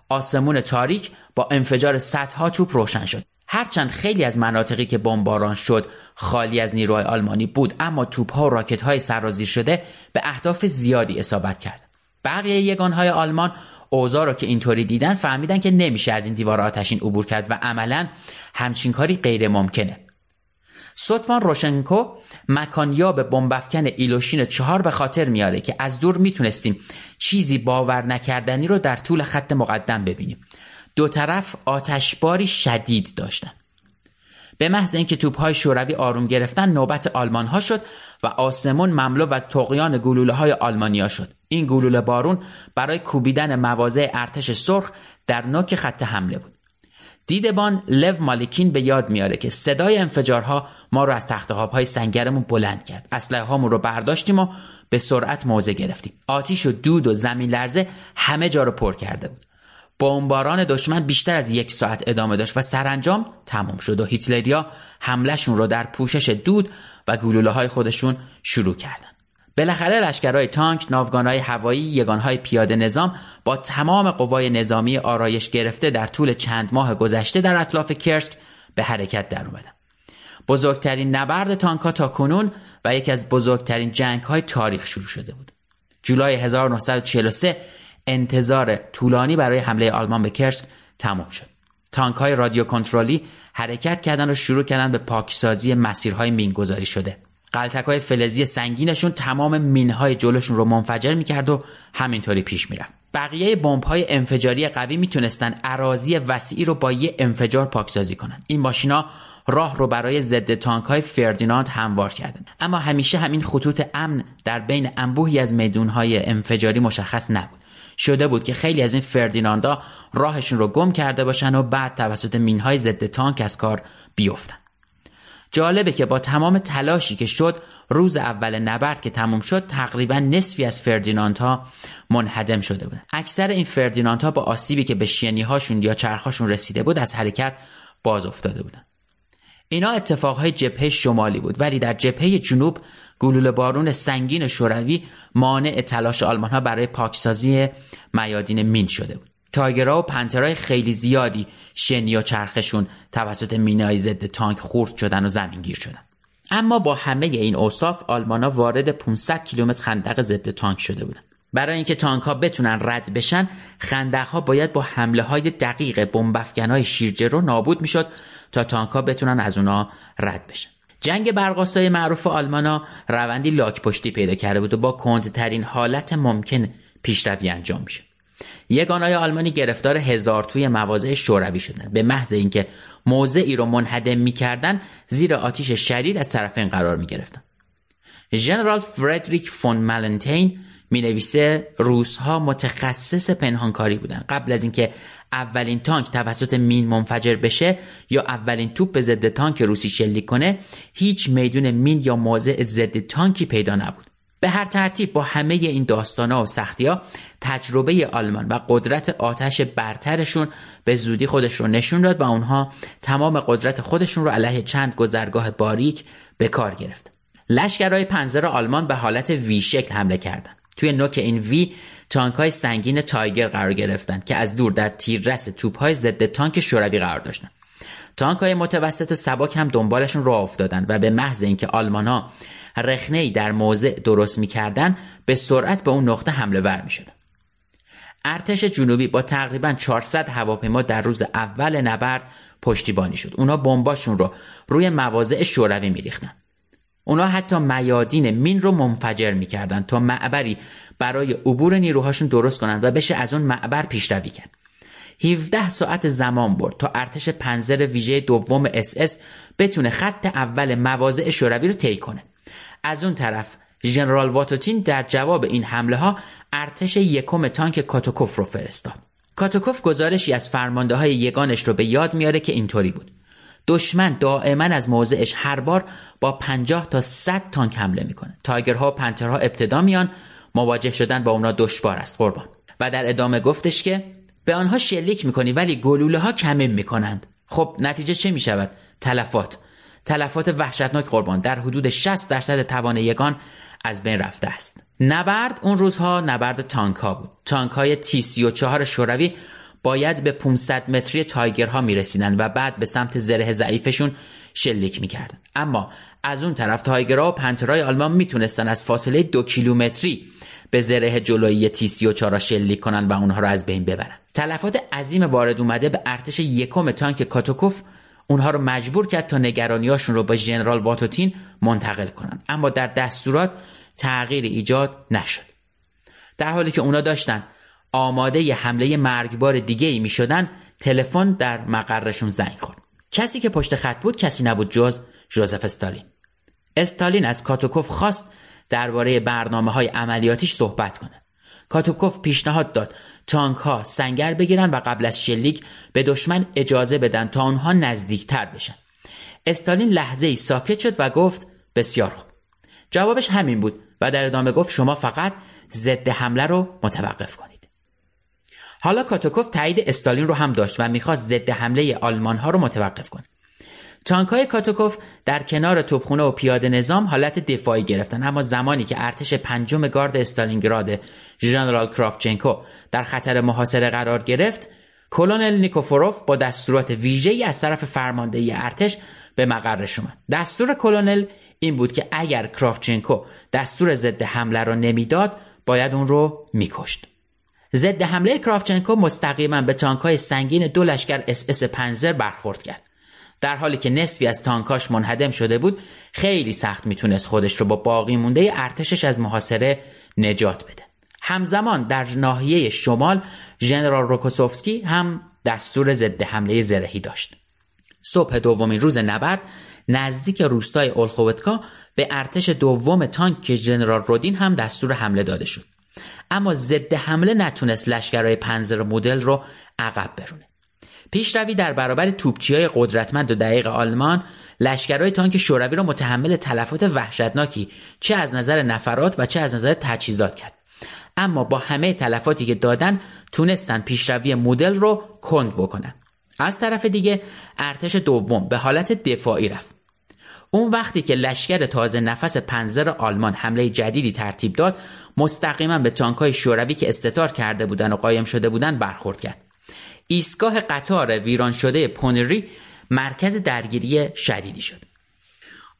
آسمون تاریک با انفجار صدها توپ روشن شد. هرچند خیلی از مناطقی که بمباران شد خالی از نیروهای آلمانی بود اما توپ ها و راکت های سرازیر شده به اهداف زیادی اصابت کرد. بقیه یگانهای آلمان اوضاع رو که اینطوری دیدن فهمیدن که نمیشه از این دیوار آتشین عبور کرد و عملا همچین کاری غیر ممکنه. سوتوان روشنکو مکانیاب بمبافکن ایلوشین چهار به خاطر میاره که از دور می‌تونستیم چیزی باور نکردنی رو در طول خط مقدم ببینیم. دو طرف آتشباری شدید داشتن. به محض اینکه توپهای شوروی آروم گرفتن نوبت آلمان ها شد و آسمون مملو از تقیان گلوله های آلمانیا شد. این گلوله بارون برای کوبیدن مواضع ارتش سرخ در نوک خط حمله بود. دیدبان لو مالکین به یاد میاره که صدای انفجارها ما رو از تخت های سنگرمون بلند کرد. اسلحه هامون رو برداشتیم و به سرعت موضع گرفتیم. آتیش و دود و زمین لرزه همه جا رو پر کرده بود. بمباران دشمن بیشتر از یک ساعت ادامه داشت و سرانجام تمام شد و هیتلریا حملهشون رو در پوشش دود و گلوله های خودشون شروع کردن بالاخره لشکرهای تانک، ناوگانهای هوایی، یگانهای پیاده نظام با تمام قوای نظامی آرایش گرفته در طول چند ماه گذشته در اطلاف کرسک به حرکت در اومدن. بزرگترین نبرد تانکها تا کنون و یکی از بزرگترین جنگ های تاریخ شروع شده بود. جولای 1943 انتظار طولانی برای حمله آلمان به کرسک تمام شد. تانک های رادیو کنترلی حرکت کردن و شروع کردن به پاکسازی مسیرهای مینگذاری شده. قلتک های فلزی سنگینشون تمام مینهای جلوشون رو منفجر می‌کرد و همینطوری پیش می‌رفت. بقیه بمب های انفجاری قوی می‌تونستن عراضی وسیعی رو با یه انفجار پاکسازی کنن. این ماشینا راه رو برای ضد تانک های فردیناند هموار کردن اما همیشه همین خطوط امن در بین انبوهی از میدون های انفجاری مشخص نبود شده بود که خیلی از این فردیناندا راهشون رو گم کرده باشن و بعد توسط مینهای ضد تانک از کار بیفتن. جالبه که با تمام تلاشی که شد روز اول نبرد که تموم شد تقریبا نصفی از فردیناند ها منهدم شده بودن. اکثر این فردیناند ها با آسیبی که به شینی هاشون یا چرخاشون رسیده بود از حرکت باز افتاده بودن. اینا اتفاقهای جبهه شمالی بود ولی در جبهه جنوب گلوله بارون سنگین شوروی مانع تلاش آلمان ها برای پاکسازی میادین مین شده بود. تایگرها و پنترهای خیلی زیادی شنی و چرخشون توسط مینای ضد تانک خورد شدن و زمینگیر شدن. اما با همه این اوصاف آلمانا وارد 500 کیلومتر خندق ضد تانک شده بودن. برای اینکه تانک ها بتونن رد بشن خندق ها باید با حمله های دقیق بمب های شیرجه رو نابود می‌شد تا تانک ها بتونن از اونا رد بشن. جنگ برقاسای معروف آلمانا روندی لاک پشتی پیدا کرده بود و با کندترین حالت ممکن پیشروی انجام میشه یگانای آلمانی گرفتار هزار توی مواضع شوروی شدن. به محض اینکه موضعی رو منهدم می‌کردن زیر آتیش شدید از طرفین قرار می‌گرفتن. ژنرال فردریک فون مالنتین می نویسه روس ها متخصص پنهانکاری بودن قبل از اینکه اولین تانک توسط مین منفجر بشه یا اولین توپ به ضد تانک روسی شلیک کنه هیچ میدون مین یا موضع ضد تانکی پیدا نبود به هر ترتیب با همه این داستانا و سختی ها تجربه آلمان و قدرت آتش برترشون به زودی خودش رو نشون داد و اونها تمام قدرت خودشون رو علیه چند گذرگاه باریک به کار گرفت. لشکرهای پنزر آلمان به حالت وی شکل حمله کردند. توی نوک این وی تانک های سنگین تایگر قرار گرفتند که از دور در تیررس توپ های ضد تانک شوروی قرار داشتند. تانک های متوسط و سبک هم دنبالشون راه افتادند و به محض اینکه آلمان ها رخنه در موضع درست می‌کردن به سرعت به اون نقطه حمله ور می‌شدن. ارتش جنوبی با تقریبا 400 هواپیما در روز اول نبرد پشتیبانی شد. اونا بمباشون رو روی مواضع شوروی میریختن. اونا حتی میادین مین رو منفجر می‌کردن تا معبری برای عبور نیروهاشون درست کنند و بشه از اون معبر پیشروی کرد. 17 ساعت زمان برد تا ارتش پنزر ویژه دوم اس اس بتونه خط اول مواضع شوروی رو طی کنه. از اون طرف ژنرال واتوتین در جواب این حمله ها ارتش یکم تانک کاتوکوف رو فرستاد. کاتوکوف گزارشی از فرمانده های یگانش رو به یاد میاره که اینطوری بود. دشمن دائما از موضعش هر بار با 50 تا 100 تانک حمله می‌کنه. تایگرها و پنترها ابتدا میان مواجه شدن با اونا دشوار است قربان. و در ادامه گفتش که به آنها شلیک می‌کنی ولی گلوله ها کمین می‌کنند. خب نتیجه چه می‌شود؟ تلفات. تلفات وحشتناک قربان. در حدود 60 درصد توان یگان از بین رفته است. نبرد اون روزها نبرد تانک ها بود تانک های تی 34 شوروی باید به 500 متری تایگرها می‌رسیدن و بعد به سمت زره ضعیفشون شلیک می‌کردن. اما از اون طرف تایگرها و پنترهای آلمان می‌تونستن از فاصله دو کیلومتری به زره جلویی تی سی و چارا شلیک کنن و اونها رو از بین ببرن. تلفات عظیم وارد اومده به ارتش یکم تانک کاتوکوف اونها رو مجبور کرد تا نگرانیاشون رو با ژنرال واتوتین منتقل کنن. اما در دستورات تغییر ایجاد نشد. در حالی که اونا داشتن آماده ی حمله مرگبار دیگه ای می شدن تلفن در مقرشون زنگ خورد. کسی که پشت خط بود کسی نبود جز جوزف استالین. استالین از کاتوکوف خواست درباره برنامه های عملیاتیش صحبت کنه. کاتوکوف پیشنهاد داد تانک ها سنگر بگیرن و قبل از شلیک به دشمن اجازه بدن تا آنها نزدیکتر بشن. استالین لحظه ای ساکت شد و گفت بسیار خوب. جوابش همین بود و در ادامه گفت شما فقط ضد حمله رو متوقف کنید. حالا کاتوکوف تایید استالین رو هم داشت و می‌خواست ضد حمله آلمان ها رو متوقف کنه. تانکای کاتوکوف در کنار توپخونه و پیاده نظام حالت دفاعی گرفتن اما زمانی که ارتش پنجم گارد استالینگراد ژنرال کرافتچنکو در خطر محاصره قرار گرفت کلونل نیکوفوروف با دستورات ویژه‌ای از طرف فرماندهی ارتش به مقرش اومد. دستور کلونل این بود که اگر کرافتچنکو دستور ضد حمله را نمی‌داد باید اون رو میکشت. ضد حمله کرافتچنکو مستقیما به تانکای سنگین دو لشکر اس اس پنزر برخورد کرد. در حالی که نصفی از تانکاش منهدم شده بود خیلی سخت می‌تونست خودش رو با باقی مونده ارتشش از محاصره نجات بده. همزمان در ناحیه شمال ژنرال روکوسوفسکی هم دستور ضد حمله زرهی داشت. صبح دومین روز نبرد نزدیک روستای اولخوتکا به ارتش دوم تانک ژنرال رودین هم دستور حمله داده شد. اما ضد حمله نتونست لشکرهای پنزر مدل رو عقب برونه. پیشروی در برابر توپچی های قدرتمند و دقیق آلمان لشکرهای تانک شوروی را متحمل تلفات وحشتناکی چه از نظر نفرات و چه از نظر تجهیزات کرد. اما با همه تلفاتی که دادن تونستن پیشروی مدل رو کند بکنن. از طرف دیگه ارتش دوم به حالت دفاعی رفت. اون وقتی که لشکر تازه نفس پنزر آلمان حمله جدیدی ترتیب داد مستقیما به تانکای شوروی که استتار کرده بودن و قایم شده بودن برخورد کرد. ایستگاه قطار ویران شده پونری مرکز درگیری شدیدی شد.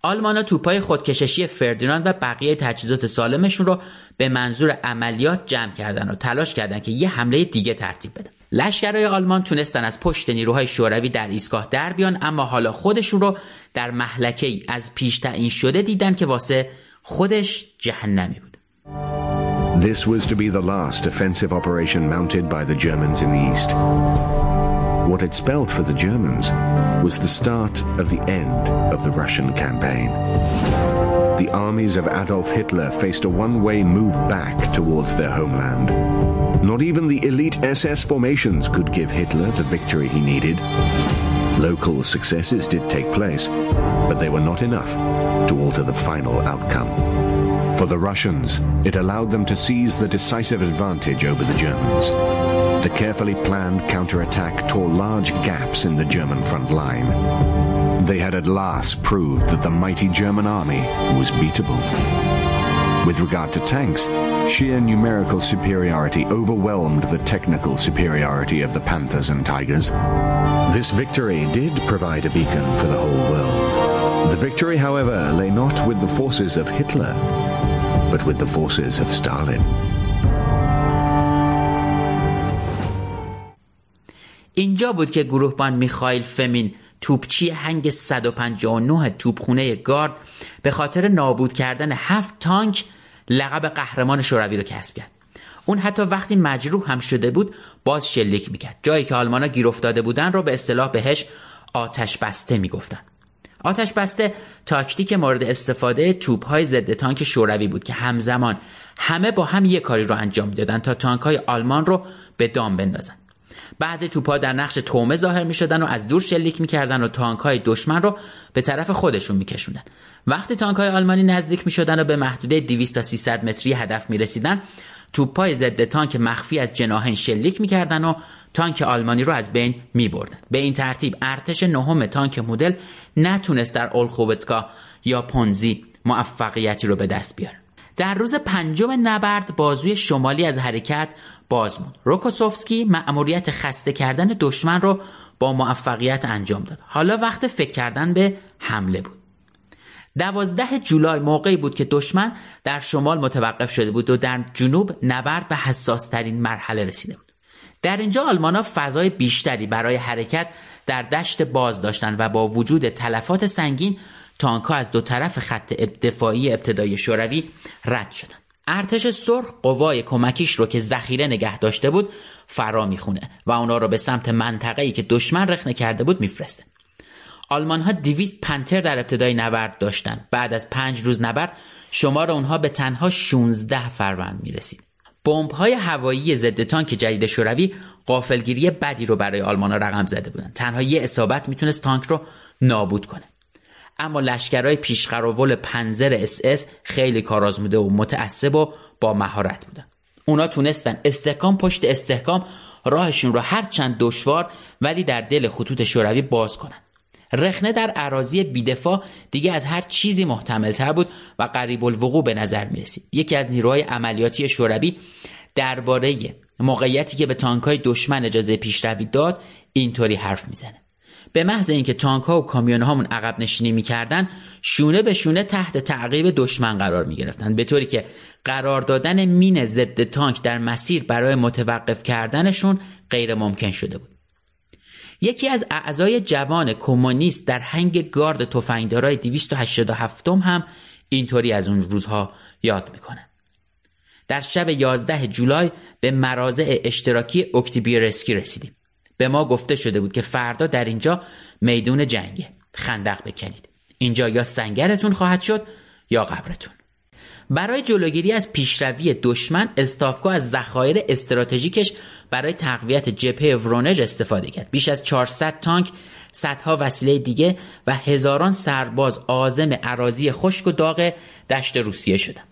آلمانا توپای خودکششی فردیناند و بقیه تجهیزات سالمشون رو به منظور عملیات جمع کردن و تلاش کردن که یه حمله دیگه ترتیب بدن. لشکرهای آلمان تونستن از پشت نیروهای شوروی در ایستگاه در بیان اما حالا خودشون رو در محلکه ای از پیش تعیین شده دیدن که واسه خودش جهنمی بود This was to be the last offensive operation mounted by the Germans in the east. What it spelled for the Germans was the start of the end of the Russian campaign. The armies of Adolf Hitler faced a one-way move back towards their homeland. Not even the elite SS formations could give Hitler the victory he needed. Local successes did take place, but they were not enough to alter the final outcome. For the Russians, it allowed them to seize the decisive advantage over the Germans. The carefully planned counterattack tore large gaps in the German front line. They had at last proved that the mighty German army was beatable. With regard to tanks, sheer numerical superiority overwhelmed the technical superiority of the Panthers and Tigers. This victory did provide a beacon for the whole world. The victory, however, lay not with the forces of Hitler, but with the forces of Stalin. اینجا بود که گروهبان میخائیل فمین توپچی هنگ 159 توپخونه گارد به خاطر نابود کردن هفت تانک لقب قهرمان شوروی رو کسب کرد. اون حتی وقتی مجروح هم شده بود باز شلیک می‌کرد. جایی که آلمانا گیر افتاده بودن رو به اصطلاح بهش آتش بسته می‌گفتن. آتش بسته تاکتیک مورد استفاده توپ های ضد تانک شوروی بود که همزمان همه با هم یک کاری رو انجام می‌دادن تا تانک های آلمان رو به دام بندازن. بعضی توپها در نقش تومه ظاهر می شدن و از دور شلیک می‌کردن و تانک های دشمن رو به طرف خودشون میکشوندن. وقتی تانک های آلمانی نزدیک می شدن و به محدوده 200 تا 300 متری هدف می رسیدن توپای ضد تانک مخفی از جناحین شلیک می‌کردن و تانک آلمانی رو از بین میبردن. به این ترتیب ارتش نهم تانک مدل نتونست در اولخوبتکا یا پونزی موفقیتی رو به دست بیاره. در روز پنجم نبرد بازوی شمالی از حرکت باز موند. روکوسوفسکی مأموریت خسته کردن دشمن رو با موفقیت انجام داد. حالا وقت فکر کردن به حمله بود. دوازده جولای موقعی بود که دشمن در شمال متوقف شده بود و در جنوب نبرد به حساس ترین مرحله رسیده بود. در اینجا آلمانا فضای بیشتری برای حرکت در دشت باز داشتند و با وجود تلفات سنگین تانکها از دو طرف خط دفاعی ابتدایی شوروی رد شدند ارتش سرخ قوای کمکیش رو که ذخیره نگه داشته بود فرا می‌خونه و اونا رو به سمت منطقه‌ای که دشمن رخنه کرده بود میفرسته آلمان ها 200 پنتر در ابتدای نبرد داشتند. بعد از پنج روز نبرد شمار اونها به تنها 16 فروند می رسید. بمب های هوایی ضد تانک جدید شوروی غافلگیری بدی رو برای آلمان ها رقم زده بودند. تنها یه اصابت می‌تونست تانک رو نابود کنه. اما لشکرهای پیشقراول پنزر اس اس خیلی کارآزموده و متعصب و با مهارت بودن. اونا تونستن استحکام پشت استحکام راهشون رو هر چند دشوار ولی در دل خطوط شوروی باز کنن. رخنه در عراضی بیدفاع دیگه از هر چیزی محتملتر بود و قریب الوقوع به نظر می رسید. یکی از نیروهای عملیاتی شوروی درباره موقعیتی که به تانکای دشمن اجازه پیشروی داد اینطوری حرف می‌زنه به محض اینکه تانک ها و کامیون هامون عقب نشینی می‌کردن شونه به شونه تحت تعقیب دشمن قرار می‌گرفتن. به طوری که قرار دادن مین ضد تانک در مسیر برای متوقف کردنشون غیر ممکن شده بود. یکی از اعضای جوان کمونیست در هنگ گارد تفنگدارای 287 هم اینطوری از اون روزها یاد می‌کنه. در شب 11 جولای به مرازع اشتراکی اکتیبیرسکی رسیدیم. به ما گفته شده بود که فردا در اینجا میدون جنگه. خندق بکنید. اینجا یا سنگرتون خواهد شد یا قبرتون. برای جلوگیری از پیشروی دشمن استافکو از ذخایر استراتژیکش برای تقویت جبهه ورونژ استفاده کرد. بیش از 400 تانک صدها وسیله دیگه و هزاران سرباز آزم عراضی خشک و داغ دشت روسیه شدن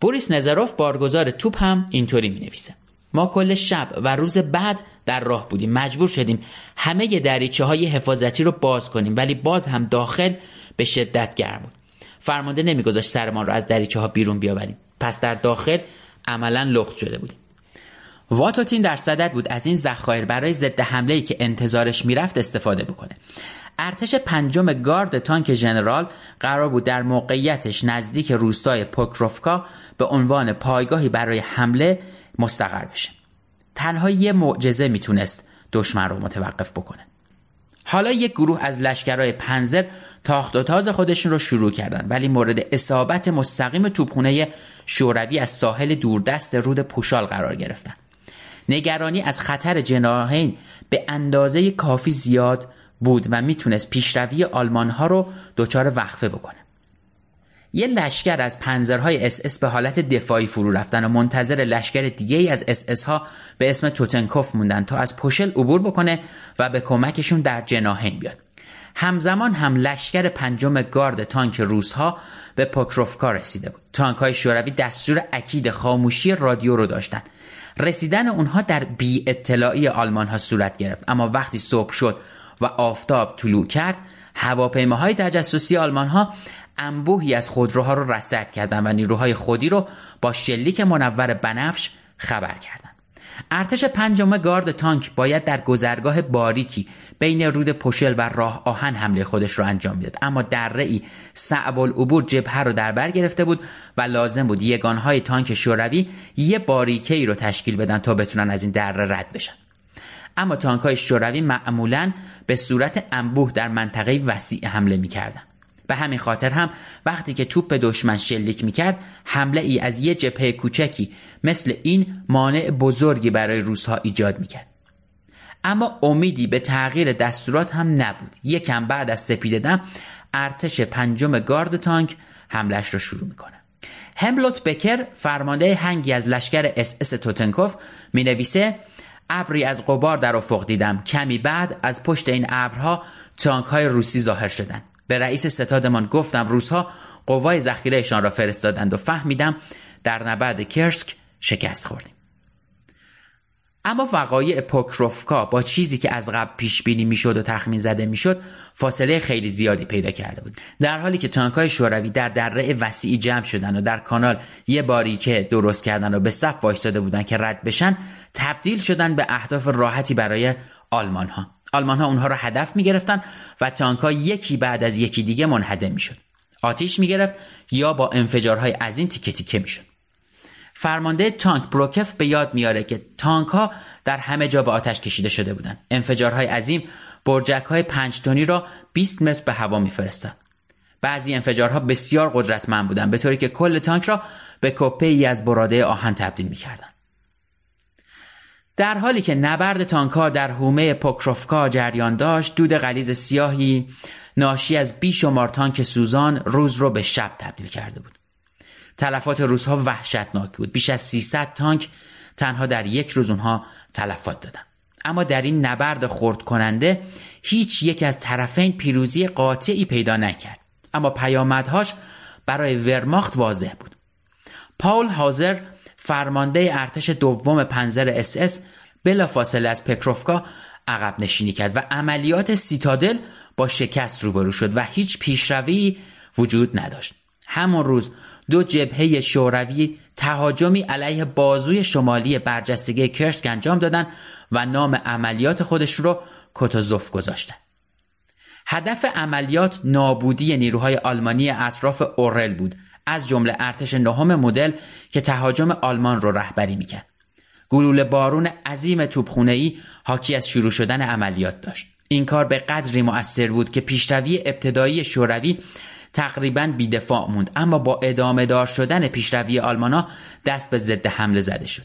بوریس نزاروف بارگزار توپ هم اینطوری می نویسه ما کل شب و روز بعد در راه بودیم مجبور شدیم همه دریچه های حفاظتی رو باز کنیم ولی باز هم داخل به شدت گرم بود. فرمانده نمیگذاشت سرمان رو از دریچه ها بیرون بیاوریم. پس در داخل عملا لخت شده بودیم. واتوتین در صدد بود. از این ذخایر برای ضد حمله ای که انتظارش می‌رفت استفاده بکنه. ارتش پنجم گارد تانک ژنرال قرار بود در موقعیتش نزدیک روستای پوکروفکا به عنوان پایگاهی برای حمله مستقر بشه. تنها یه معجزه می‌تونست دشمن رو متوقف بکنه. حالا یک گروه از لشکرهای پنزر تاخت و تاز خودشون رو شروع کردن ولی مورد اصابت مستقیم توپخونه شوروی از ساحل دوردست رود پوشال قرار گرفتن. نگرانی از خطر جناهین به اندازه کافی زیاد بود و می‌تونست پیشروی آلمان ها رو دچار وقفه بکنه. یه لشکر از پنزرهای اس اس به حالت دفاعی فرو رفتن و منتظر لشکر دیگه ای از اس اس ها به اسم توتنکوف موندن تا از پسل عبور بکنه و به کمکشون در جناحین بیاد. همزمان هم لشکر پنجم گارد تانک روس ها به پوکروفکا رسیده بود. تانک های شوروی دستور اکید خاموشی رادیو رو داشتن. رسیدن اونها در بی اطلاعی آلمان ها صورت گرفت. اما وقتی صبح شد و آفتاب طلوع کرد هواپیماهای تجسسی آلمان ها انبوهی از خودروها رو رصد کردند و نیروهای خودی رو با شلیک منور بنفش خبر کردند. ارتش پنجم گارد تانک باید در گذرگاه باریکی بین رود پشل و راه آهن حمله خودش رو انجام می‌داد. اما در رئی صعب العبور جبهه رو در بر گرفته بود و لازم بود یگانهای تانک شوروی یه باریکه ای رو تشکیل بدن تا بتونن از این دره رد بشن. اما تانک های شوروی معمولا به صورت انبوه در منطقه وسیع حمله می‌کردن. به همین خاطر هم وقتی که توپ به دشمن شلیک می‌کرد حمله ای از یه جبهه کوچکی مثل این مانع بزرگی برای روسها ایجاد می‌کرد. اما امیدی به تغییر دستورات هم نبود. یکم بعد از سپیده‌دم ارتش پنجم گارد تانک حملش رو شروع می‌کنه. هلموت بکر فرمانده هنگی از لشکر اس اس توتنکوف می نویسه ابری از قبار در افق دیدم. کمی بعد از پشت این ابرها تانک های روسی ظاهر شدند به رئیس ستادمان گفتم روزها قوای ذخیرهشان را فرستادند و فهمیدم در نبرد کرسک شکست خوردیم. اما وقایع پوکروفکا با چیزی که از قبل پیش بینی می‌شد و تخمین زده می‌شد فاصله خیلی زیادی پیدا کرده بود. در حالی که تانکای شوروی در دره وسیعی جمع شدن و در کانال یه باری که درست کردن و به صف وایستاده بودن که رد بشن تبدیل شدن به اهداف راحتی برای آلمان ها آلمان ها اونها را هدف می گرفتن و تانک ها یکی بعد از یکی دیگه منهدم می شد. آتیش می گرفت یا با انفجارهای عظیم تیکه تیکه می شد. فرمانده تانک بروکف به یاد میاره که تانک ها در همه جا به آتش کشیده شده بودند. انفجارهای عظیم برجک های پنج تونی را 20 متر به هوا میفرستند. بعضی انفجارها بسیار قدرتمند بودند به طوری که کل تانک را به کپه ای از براده آهن تبدیل می‌کردند. در حالی که نبرد تانکها در حومه پوکروفکا جریان داشت دود غلیز سیاهی ناشی از بیشمار تانک سوزان روز رو به شب تبدیل کرده بود. تلفات روزها وحشتناک بود. بیش از 300 تانک تنها در یک روز اونها تلفات دادن. اما در این نبرد خرد کننده هیچ یک از طرفین پیروزی قاطعی پیدا نکرد. اما پیامدهاش برای ورماخت واضح بود. پاول هاوسر فرمانده ارتش دوم پنزر اس اس بلافاصله از پوکروفکا عقب نشینی کرد و عملیات سیتادل با شکست روبرو شد و هیچ پیشروی وجود نداشت. همون روز دو جبهه شوروی تهاجمی علیه بازوی شمالی برجستگی کورسک انجام دادند و نام عملیات خودش رو کوتوزوف گذاشتن هدف عملیات نابودی نیروهای آلمانی اطراف اورل بود. از جمله ارتش نهم مدل که تهاجم آلمان رو رهبری می‌کرد. گلوله بارون عظیم توپخونه‌ای حاکی از شروع شدن عملیات داشت. این کار به قدری مؤثر بود که پیشروی ابتدایی شوروی تقریبا بیدفاع موند اما با ادامه دار شدن پیشروی آلمانا دست به ضد حمله زده شد.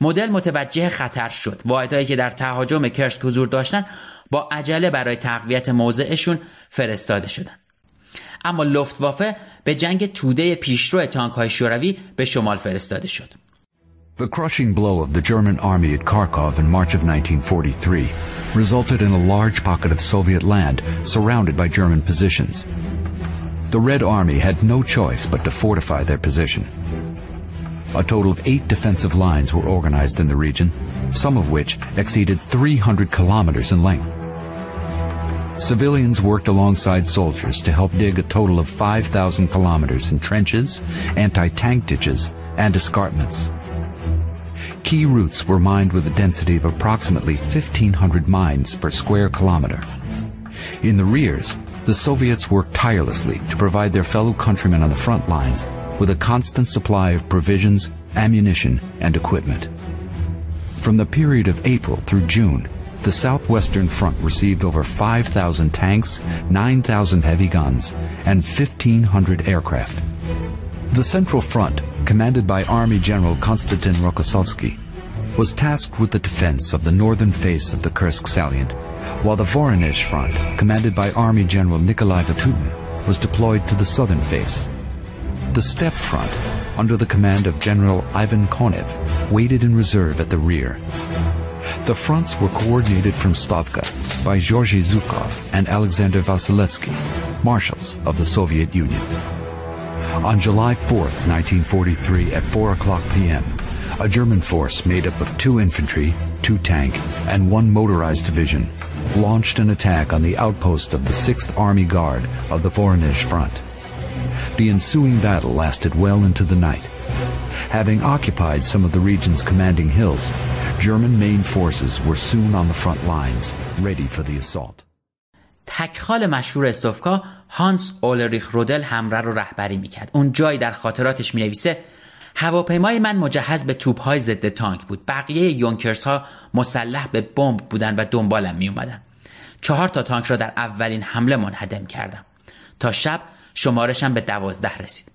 مدل متوجه خطر شد. واحدهایی که در تهاجم کرسک حضور داشتند با عجله برای تقویت موضعشون فرستاده شدند اما لفتوافه به جنگ توده پیشرو تانک های شوروی به شمال فرستاده شد The crushing blow of the German army at Kharkov in March of 1943 resulted in a large pocket of Soviet land surrounded by German positions. The Red Army had no choice but to fortify their position. A total of eight defensive lines were organized in the region, some of which exceeded 300 kilometers in length. Civilians worked alongside soldiers to help dig a total of 5,000 kilometers in trenches, anti-tank ditches, and escarpments. Key routes were mined with a density of approximately 1,500 mines per square kilometer. In the rears, the Soviets worked tirelessly to provide their fellow countrymen on the front lines with a constant supply of provisions, ammunition, and equipment. From the period of April through June, the Southwestern Front received over 5,000 tanks, 9,000 heavy guns, and 1,500 aircraft. The Central Front, commanded by Army General Konstantin Rokossovsky, was tasked with the defense of the northern face of the Kursk salient, while the Voronezh Front, commanded by Army General Nikolai Vatutin, was deployed to the southern face. The Steppe Front, under the command of General Ivan Konev, waited in reserve at the rear. The fronts were coordinated from Stavka by Georgy Zhukov and Alexander Vasilevsky, marshals of the Soviet Union. On July 4, 1943 at 4 o'clock p.m., a German force made up of two infantry, two tank, and one motorized division launched an attack on the outpost of the 6th Army Guard of the Voronezh Front. The ensuing battle lasted well into the night. Having occupied some of the region's commanding hills, German main forces were soon on the front lines, ready for the assault. تکخال مشهور استوفکا هانس اولریخ رودل همره رو رهبری می‌کرد اون جایی در خاطراتش می‌نویسه هواپیمای من مجهز به توپهای ضد تانک بود بقیه یونکرس ها مسلح به بمب بودن و دنبالم می اومدن. چهار تا تانک را در اولین حمله منهدم کردم تا شب شمارشم به دوازده رسید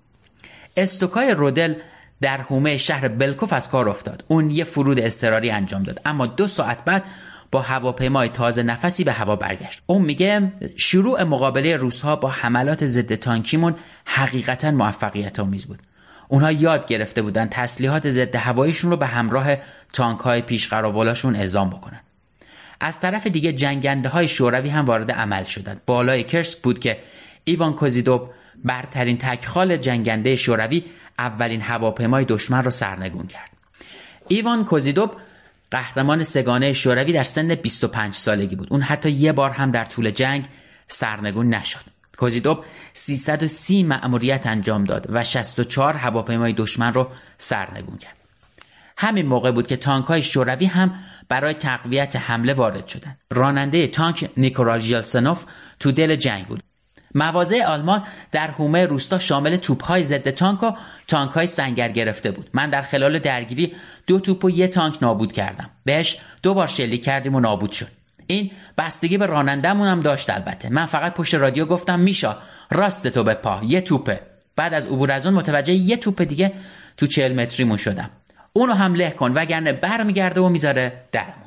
استوکای رودل در حومه شهر بلکوف از کار افتاد. اون یه فرود اضطراری انجام داد. اما دو ساعت بعد با هواپیمای تازه نفسی به هوا برگشت. اون میگه شروع مقابله روسها با حملات ضد تانکیمون حقیقتا موفقیت آمیز بود. اونها یاد گرفته بودن تسلیحات ضد هواییشون رو به همراه تانک های پیشقراولاشون اعزام بکنن. از طرف دیگه جنگنده های شوروی هم وارد عمل شدند بالای کرسک بود که ایوان کوزیدوب برترین تکخال جنگنده شوروی اولین هواپیمای دشمن را سرنگون کرد. ایوان کوزیدوب قهرمان سگانه شوروی در سن 25 سالگی بود. اون حتی یه بار هم در طول جنگ سرنگون نشد. کوزیدوب 330 مأموریت انجام داد و 64 هواپیمای دشمن رو سرنگون کرد. همین موقع بود که تانک های شوروی هم برای تقویت حمله وارد شدند. راننده تانک نیکورال ژیلسنوف تو دل جنگ بود. مواضع آلمان در حومه روستا شامل توپهای ضد تانک و تانک های سنگر گرفته بود. من در خلال درگیری دو توپ و یه تانک نابود کردم. بهش دو بار شلیک کردیم و نابود شد. این بستگی به رانندمون هم داشت البته. من فقط پشت رادیو گفتم میشا راست تو به پا یه توپه. بعد از عبور از اون متوجه یه توپ دیگه تو چهل متریمون شدم. اونو هم له کن وگرنه برمیگرده و می‌ذاره درمون.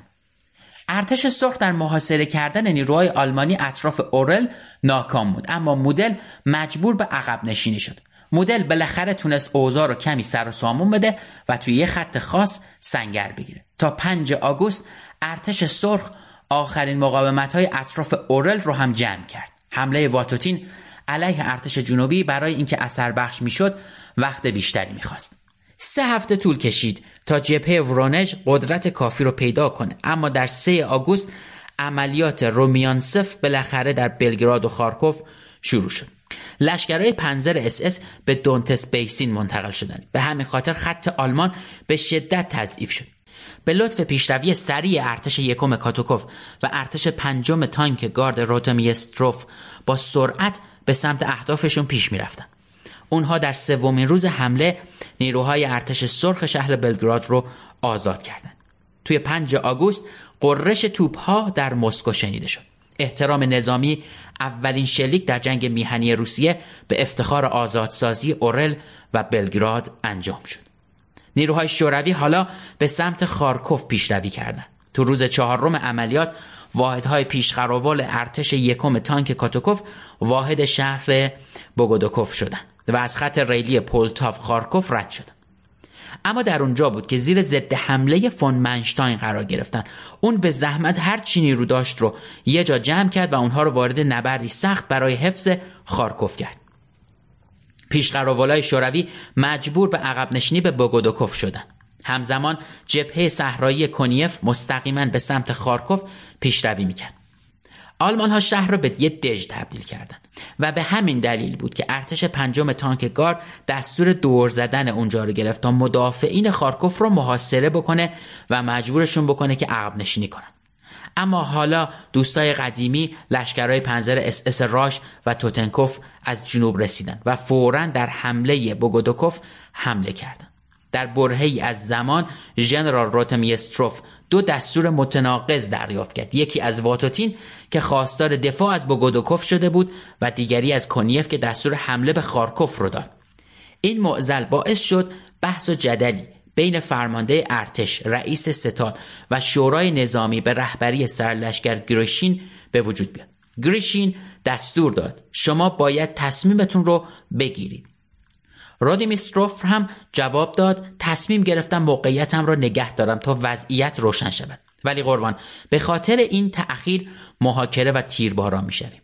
ارتش سرخ در محاصره کردن نیروهای آلمانی اطراف اورل ناکام بود اما مدل مجبور به عقب نشینی شد. مدل بالاخره تونست اوضاع رو کمی سر و سامون بده و توی یه خط خاص سنگر بگیره. تا 5 آگوست ارتش سرخ آخرین مقاومت های اطراف اورل رو هم جمع کرد. حمله واتوتین علیه ارتش جنوبی برای اینکه اثر بخش می‌شد وقت بیشتری می‌خواست. سه هفته طول کشید تا جبهه ورونژ قدرت کافی رو پیدا کنه. اما در 3 آگوست عملیات رومیانتسف بالاخره در بلگراد و خارکوف شروع شد. لشکرهای پنزر اس اس به دونتس basin منتقل شدند. به همین خاطر خط آلمان به شدت تضعیف شد. به لطف پیشروی سریع ارتش یکم کاتوکوف و ارتش پنجم تانک گارد روتمیستروف با سرعت به سمت اهدافشون پیش می‌رفتند اونها در سومین روز حمله نیروهای ارتش سرخ شهر بلگراد رو آزاد کردند. توی 5 آگوست قررش توپها در مسکو شنیده شد. احترام نظامی اولین شلیک در جنگ میهنی روسیه به افتخار آزادسازی اورل و بلگراد انجام شد. نیروهای شوروی حالا به سمت خارکوف پیشروی کردند. تو روز چهارم عملیات واحدهای پیشقراول ارتش یکم تانک کاتوکوف واحد شهر بوگودوکوف شدند و از خط ریلی پولتاف خارکوف رد شدند. اما در اونجا بود که زیر ضد حمله فون منشتاین قرار گرفتن. اون به زحمت هر چی نیرو داشت رو یه جا جمع کرد و اونها رو وارد نبردی سخت برای حفظ خارکوف کرد. پیشقراولای شوروی مجبور به عقب نشینی به بوگودوکوف شدن. همزمان جبهه صحرایی کنیف مستقیما به سمت خارکوف پیشروی می‌کرد. آلمان ها شهر را به یه دژ تبدیل کردند و به همین دلیل بود که ارتش پنجم تانک گارد دستور دور زدن اونجا رو گرفت تا مدافعین خارکوف رو محاصره بکنه و مجبورشون بکنه که عقب نشینی کنن. اما حالا دوستای قدیمی لشکرهای پنزر اس اس رایش و توتنکوف از جنوب رسیدند و فورا در حمله بوگودوکوف حمله کردند در برهه‌ای از زمان ژنرال روتمیستروف دو دستور متناقض دریافت کرد. یکی از واتوتین که خواستار دفاع از بوگودوکوف شده بود و دیگری از کونیف که دستور حمله به خارکوف رو داد. این معضل باعث شد بحث و جدلی بین فرمانده ارتش رئیس ستاد و شورای نظامی به رهبری سرلشکر گریشین به وجود بیاد. گریشین دستور داد. شما باید تصمیمتون رو بگیرید. رادیمیستروف هم جواب داد تصمیم گرفتم موقعیتم را نگه دارم تا وضعیت روشن شود. ولی قربان به خاطر این تأخیر محاکره و تیرباران می‌شویم.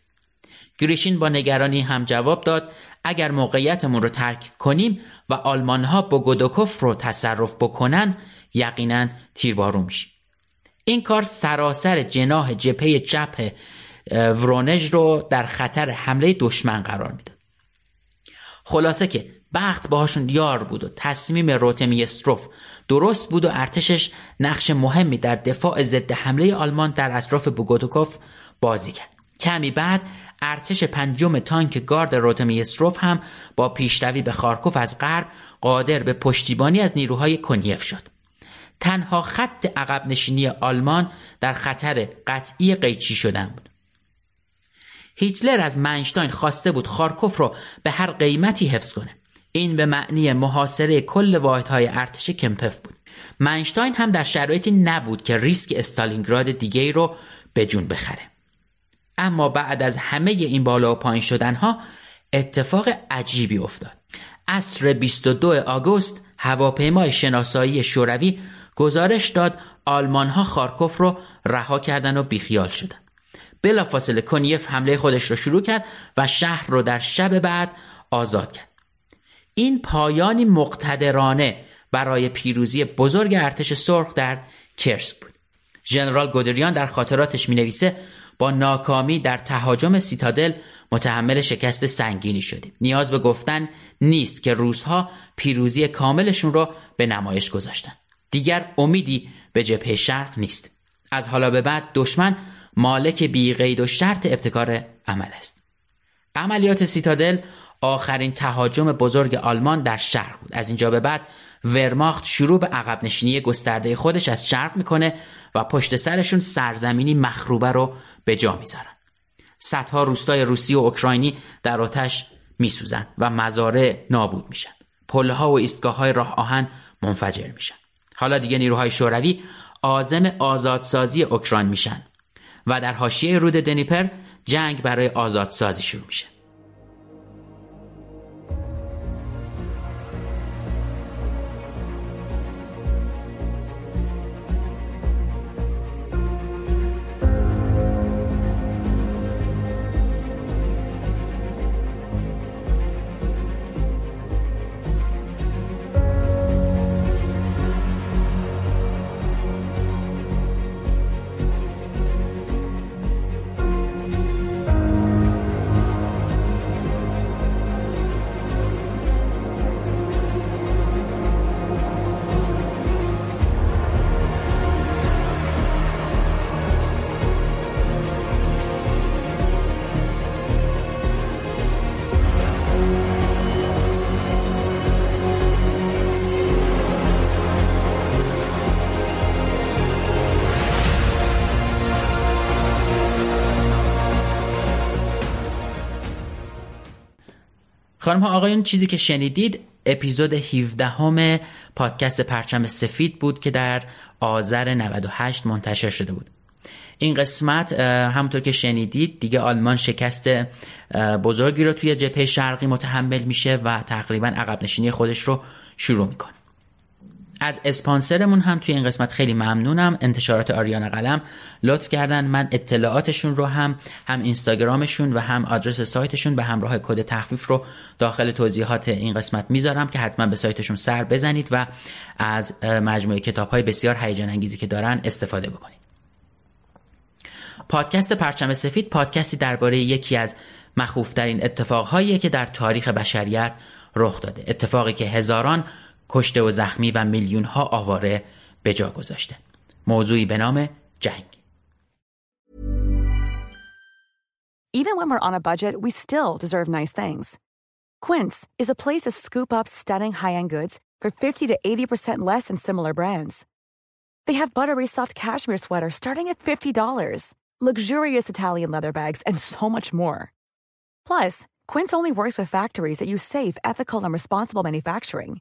گریشین با نگرانی هم جواب داد اگر موقعیتمون رو ترک کنیم و آلمان ها با گودوکوف رو تصرف بکنن یقینا تیربارون میشیم. این کار سراسر جناح جبهه چپ ورونژ رو در خطر حمله دشمن قرار می‌داد. خلاصه که بخت باهاشون یار بود و تصمیم روتمی استروف درست بود و ارتشش نقش مهمی در دفاع ضد حمله آلمان در اطراف بوگوتوکوف بازی کرد. کمی بعد ارتش پنجم تانک گارد روتمی استروف هم با پیشروی به خارکوف از غرب قادر به پشتیبانی از نیروهای کنیف شد. تنها خط عقب نشینی آلمان در خطر قطعی قیچی شدن بود. هیتلر از منشتاین خواسته بود خارکوف رو به هر قیمتی حفظ کنه. این به معنی محاصره کل واحدهای ارتش کمپف بود. منشتاین هم در شرایطی نبود که ریسک استالینگراد دیگه رو به جون بخره. اما بعد از همه این بالا و پایین شدن ها اتفاق عجیبی افتاد. عصر 22 آگوست هواپیمای شناسایی شوروی گزارش داد آلمان ها خارکوف رو رها کردن و بیخیال شدن. بلافاصله کنیف حمله خودش رو شروع کرد و شهر رو در شب بعد آزاد کرد. این پایانی مقتدرانه برای پیروزی بزرگ ارتش سرخ در کرسک بود. ژنرال گودریان در خاطراتش می نویسه با ناکامی در تهاجم سیتادل متحمل شکست سنگینی شدیم نیاز به گفتن نیست که روزها پیروزی کاملشون را به نمایش گذاشتن. دیگر امیدی به جبهه شرق نیست. از حالا به بعد دشمن مالک بی قید و شرط ابتکار عمل است. عملیات سیتادل آخرین تهاجم بزرگ آلمان در شرق بود. از اینجا به بعد ورماخت شروع به عقب نشینی گسترده خودش از شرق می‌کنه و پشت سرشون سرزمینی مخروبه رو به جا می‌ذارن. صدها روستای روسی و اوکراینی در آتش میسوزن و مزارع نابود میشن. پلها و ایستگاه های راه آهن منفجر میشن. حالا دیگه نیروهای شوروی آزم آزادسازی اوکراین میشن و در حاشیه رود دنیپر جنگ برای آزادسازی شروع میشه. خانم ها آقایون چیزی که شنیدید اپیزود 17 همه پادکست پرچم سفید بود که در آذر 98 منتشر شده بود. این قسمت همونطور که شنیدید دیگه آلمان شکست بزرگی رو توی جبهه شرقی متحمل میشه و تقریبا عقب نشینی خودش رو شروع می‌کنه. از اسپانسرمون هم توی این قسمت خیلی ممنونم. انتشارات آریانا قلم لطف کردن. من اطلاعاتشون رو هم هم اینستاگرامشون و هم آدرس سایتشون به همراه کد تخفیف رو داخل توضیحات این قسمت می‌ذارم که حتما به سایتشون سر بزنید و از مجموعه کتاب های بسیار هیجان انگیزی که دارن استفاده بکنید. پادکست پرچم سفید پادکستی درباره یکی از مخوفترین اتفاقهایی که در تاریخ بشریت رخ داده. اتفاقی که هزاران کشته و زخمی و میلیون ها آواره به جا گذاشته موضوعی به نام جنگ Even when we're on a budget, we still deserve nice things. Quince is a place to scoop up stunning high-end goods for 50 to 80% less than similar brands. They have buttery soft cashmere sweaters starting at $50, luxurious Italian leather bags, and so much more. Plus, Quince only works with factories that use safe, ethical, and responsible manufacturing.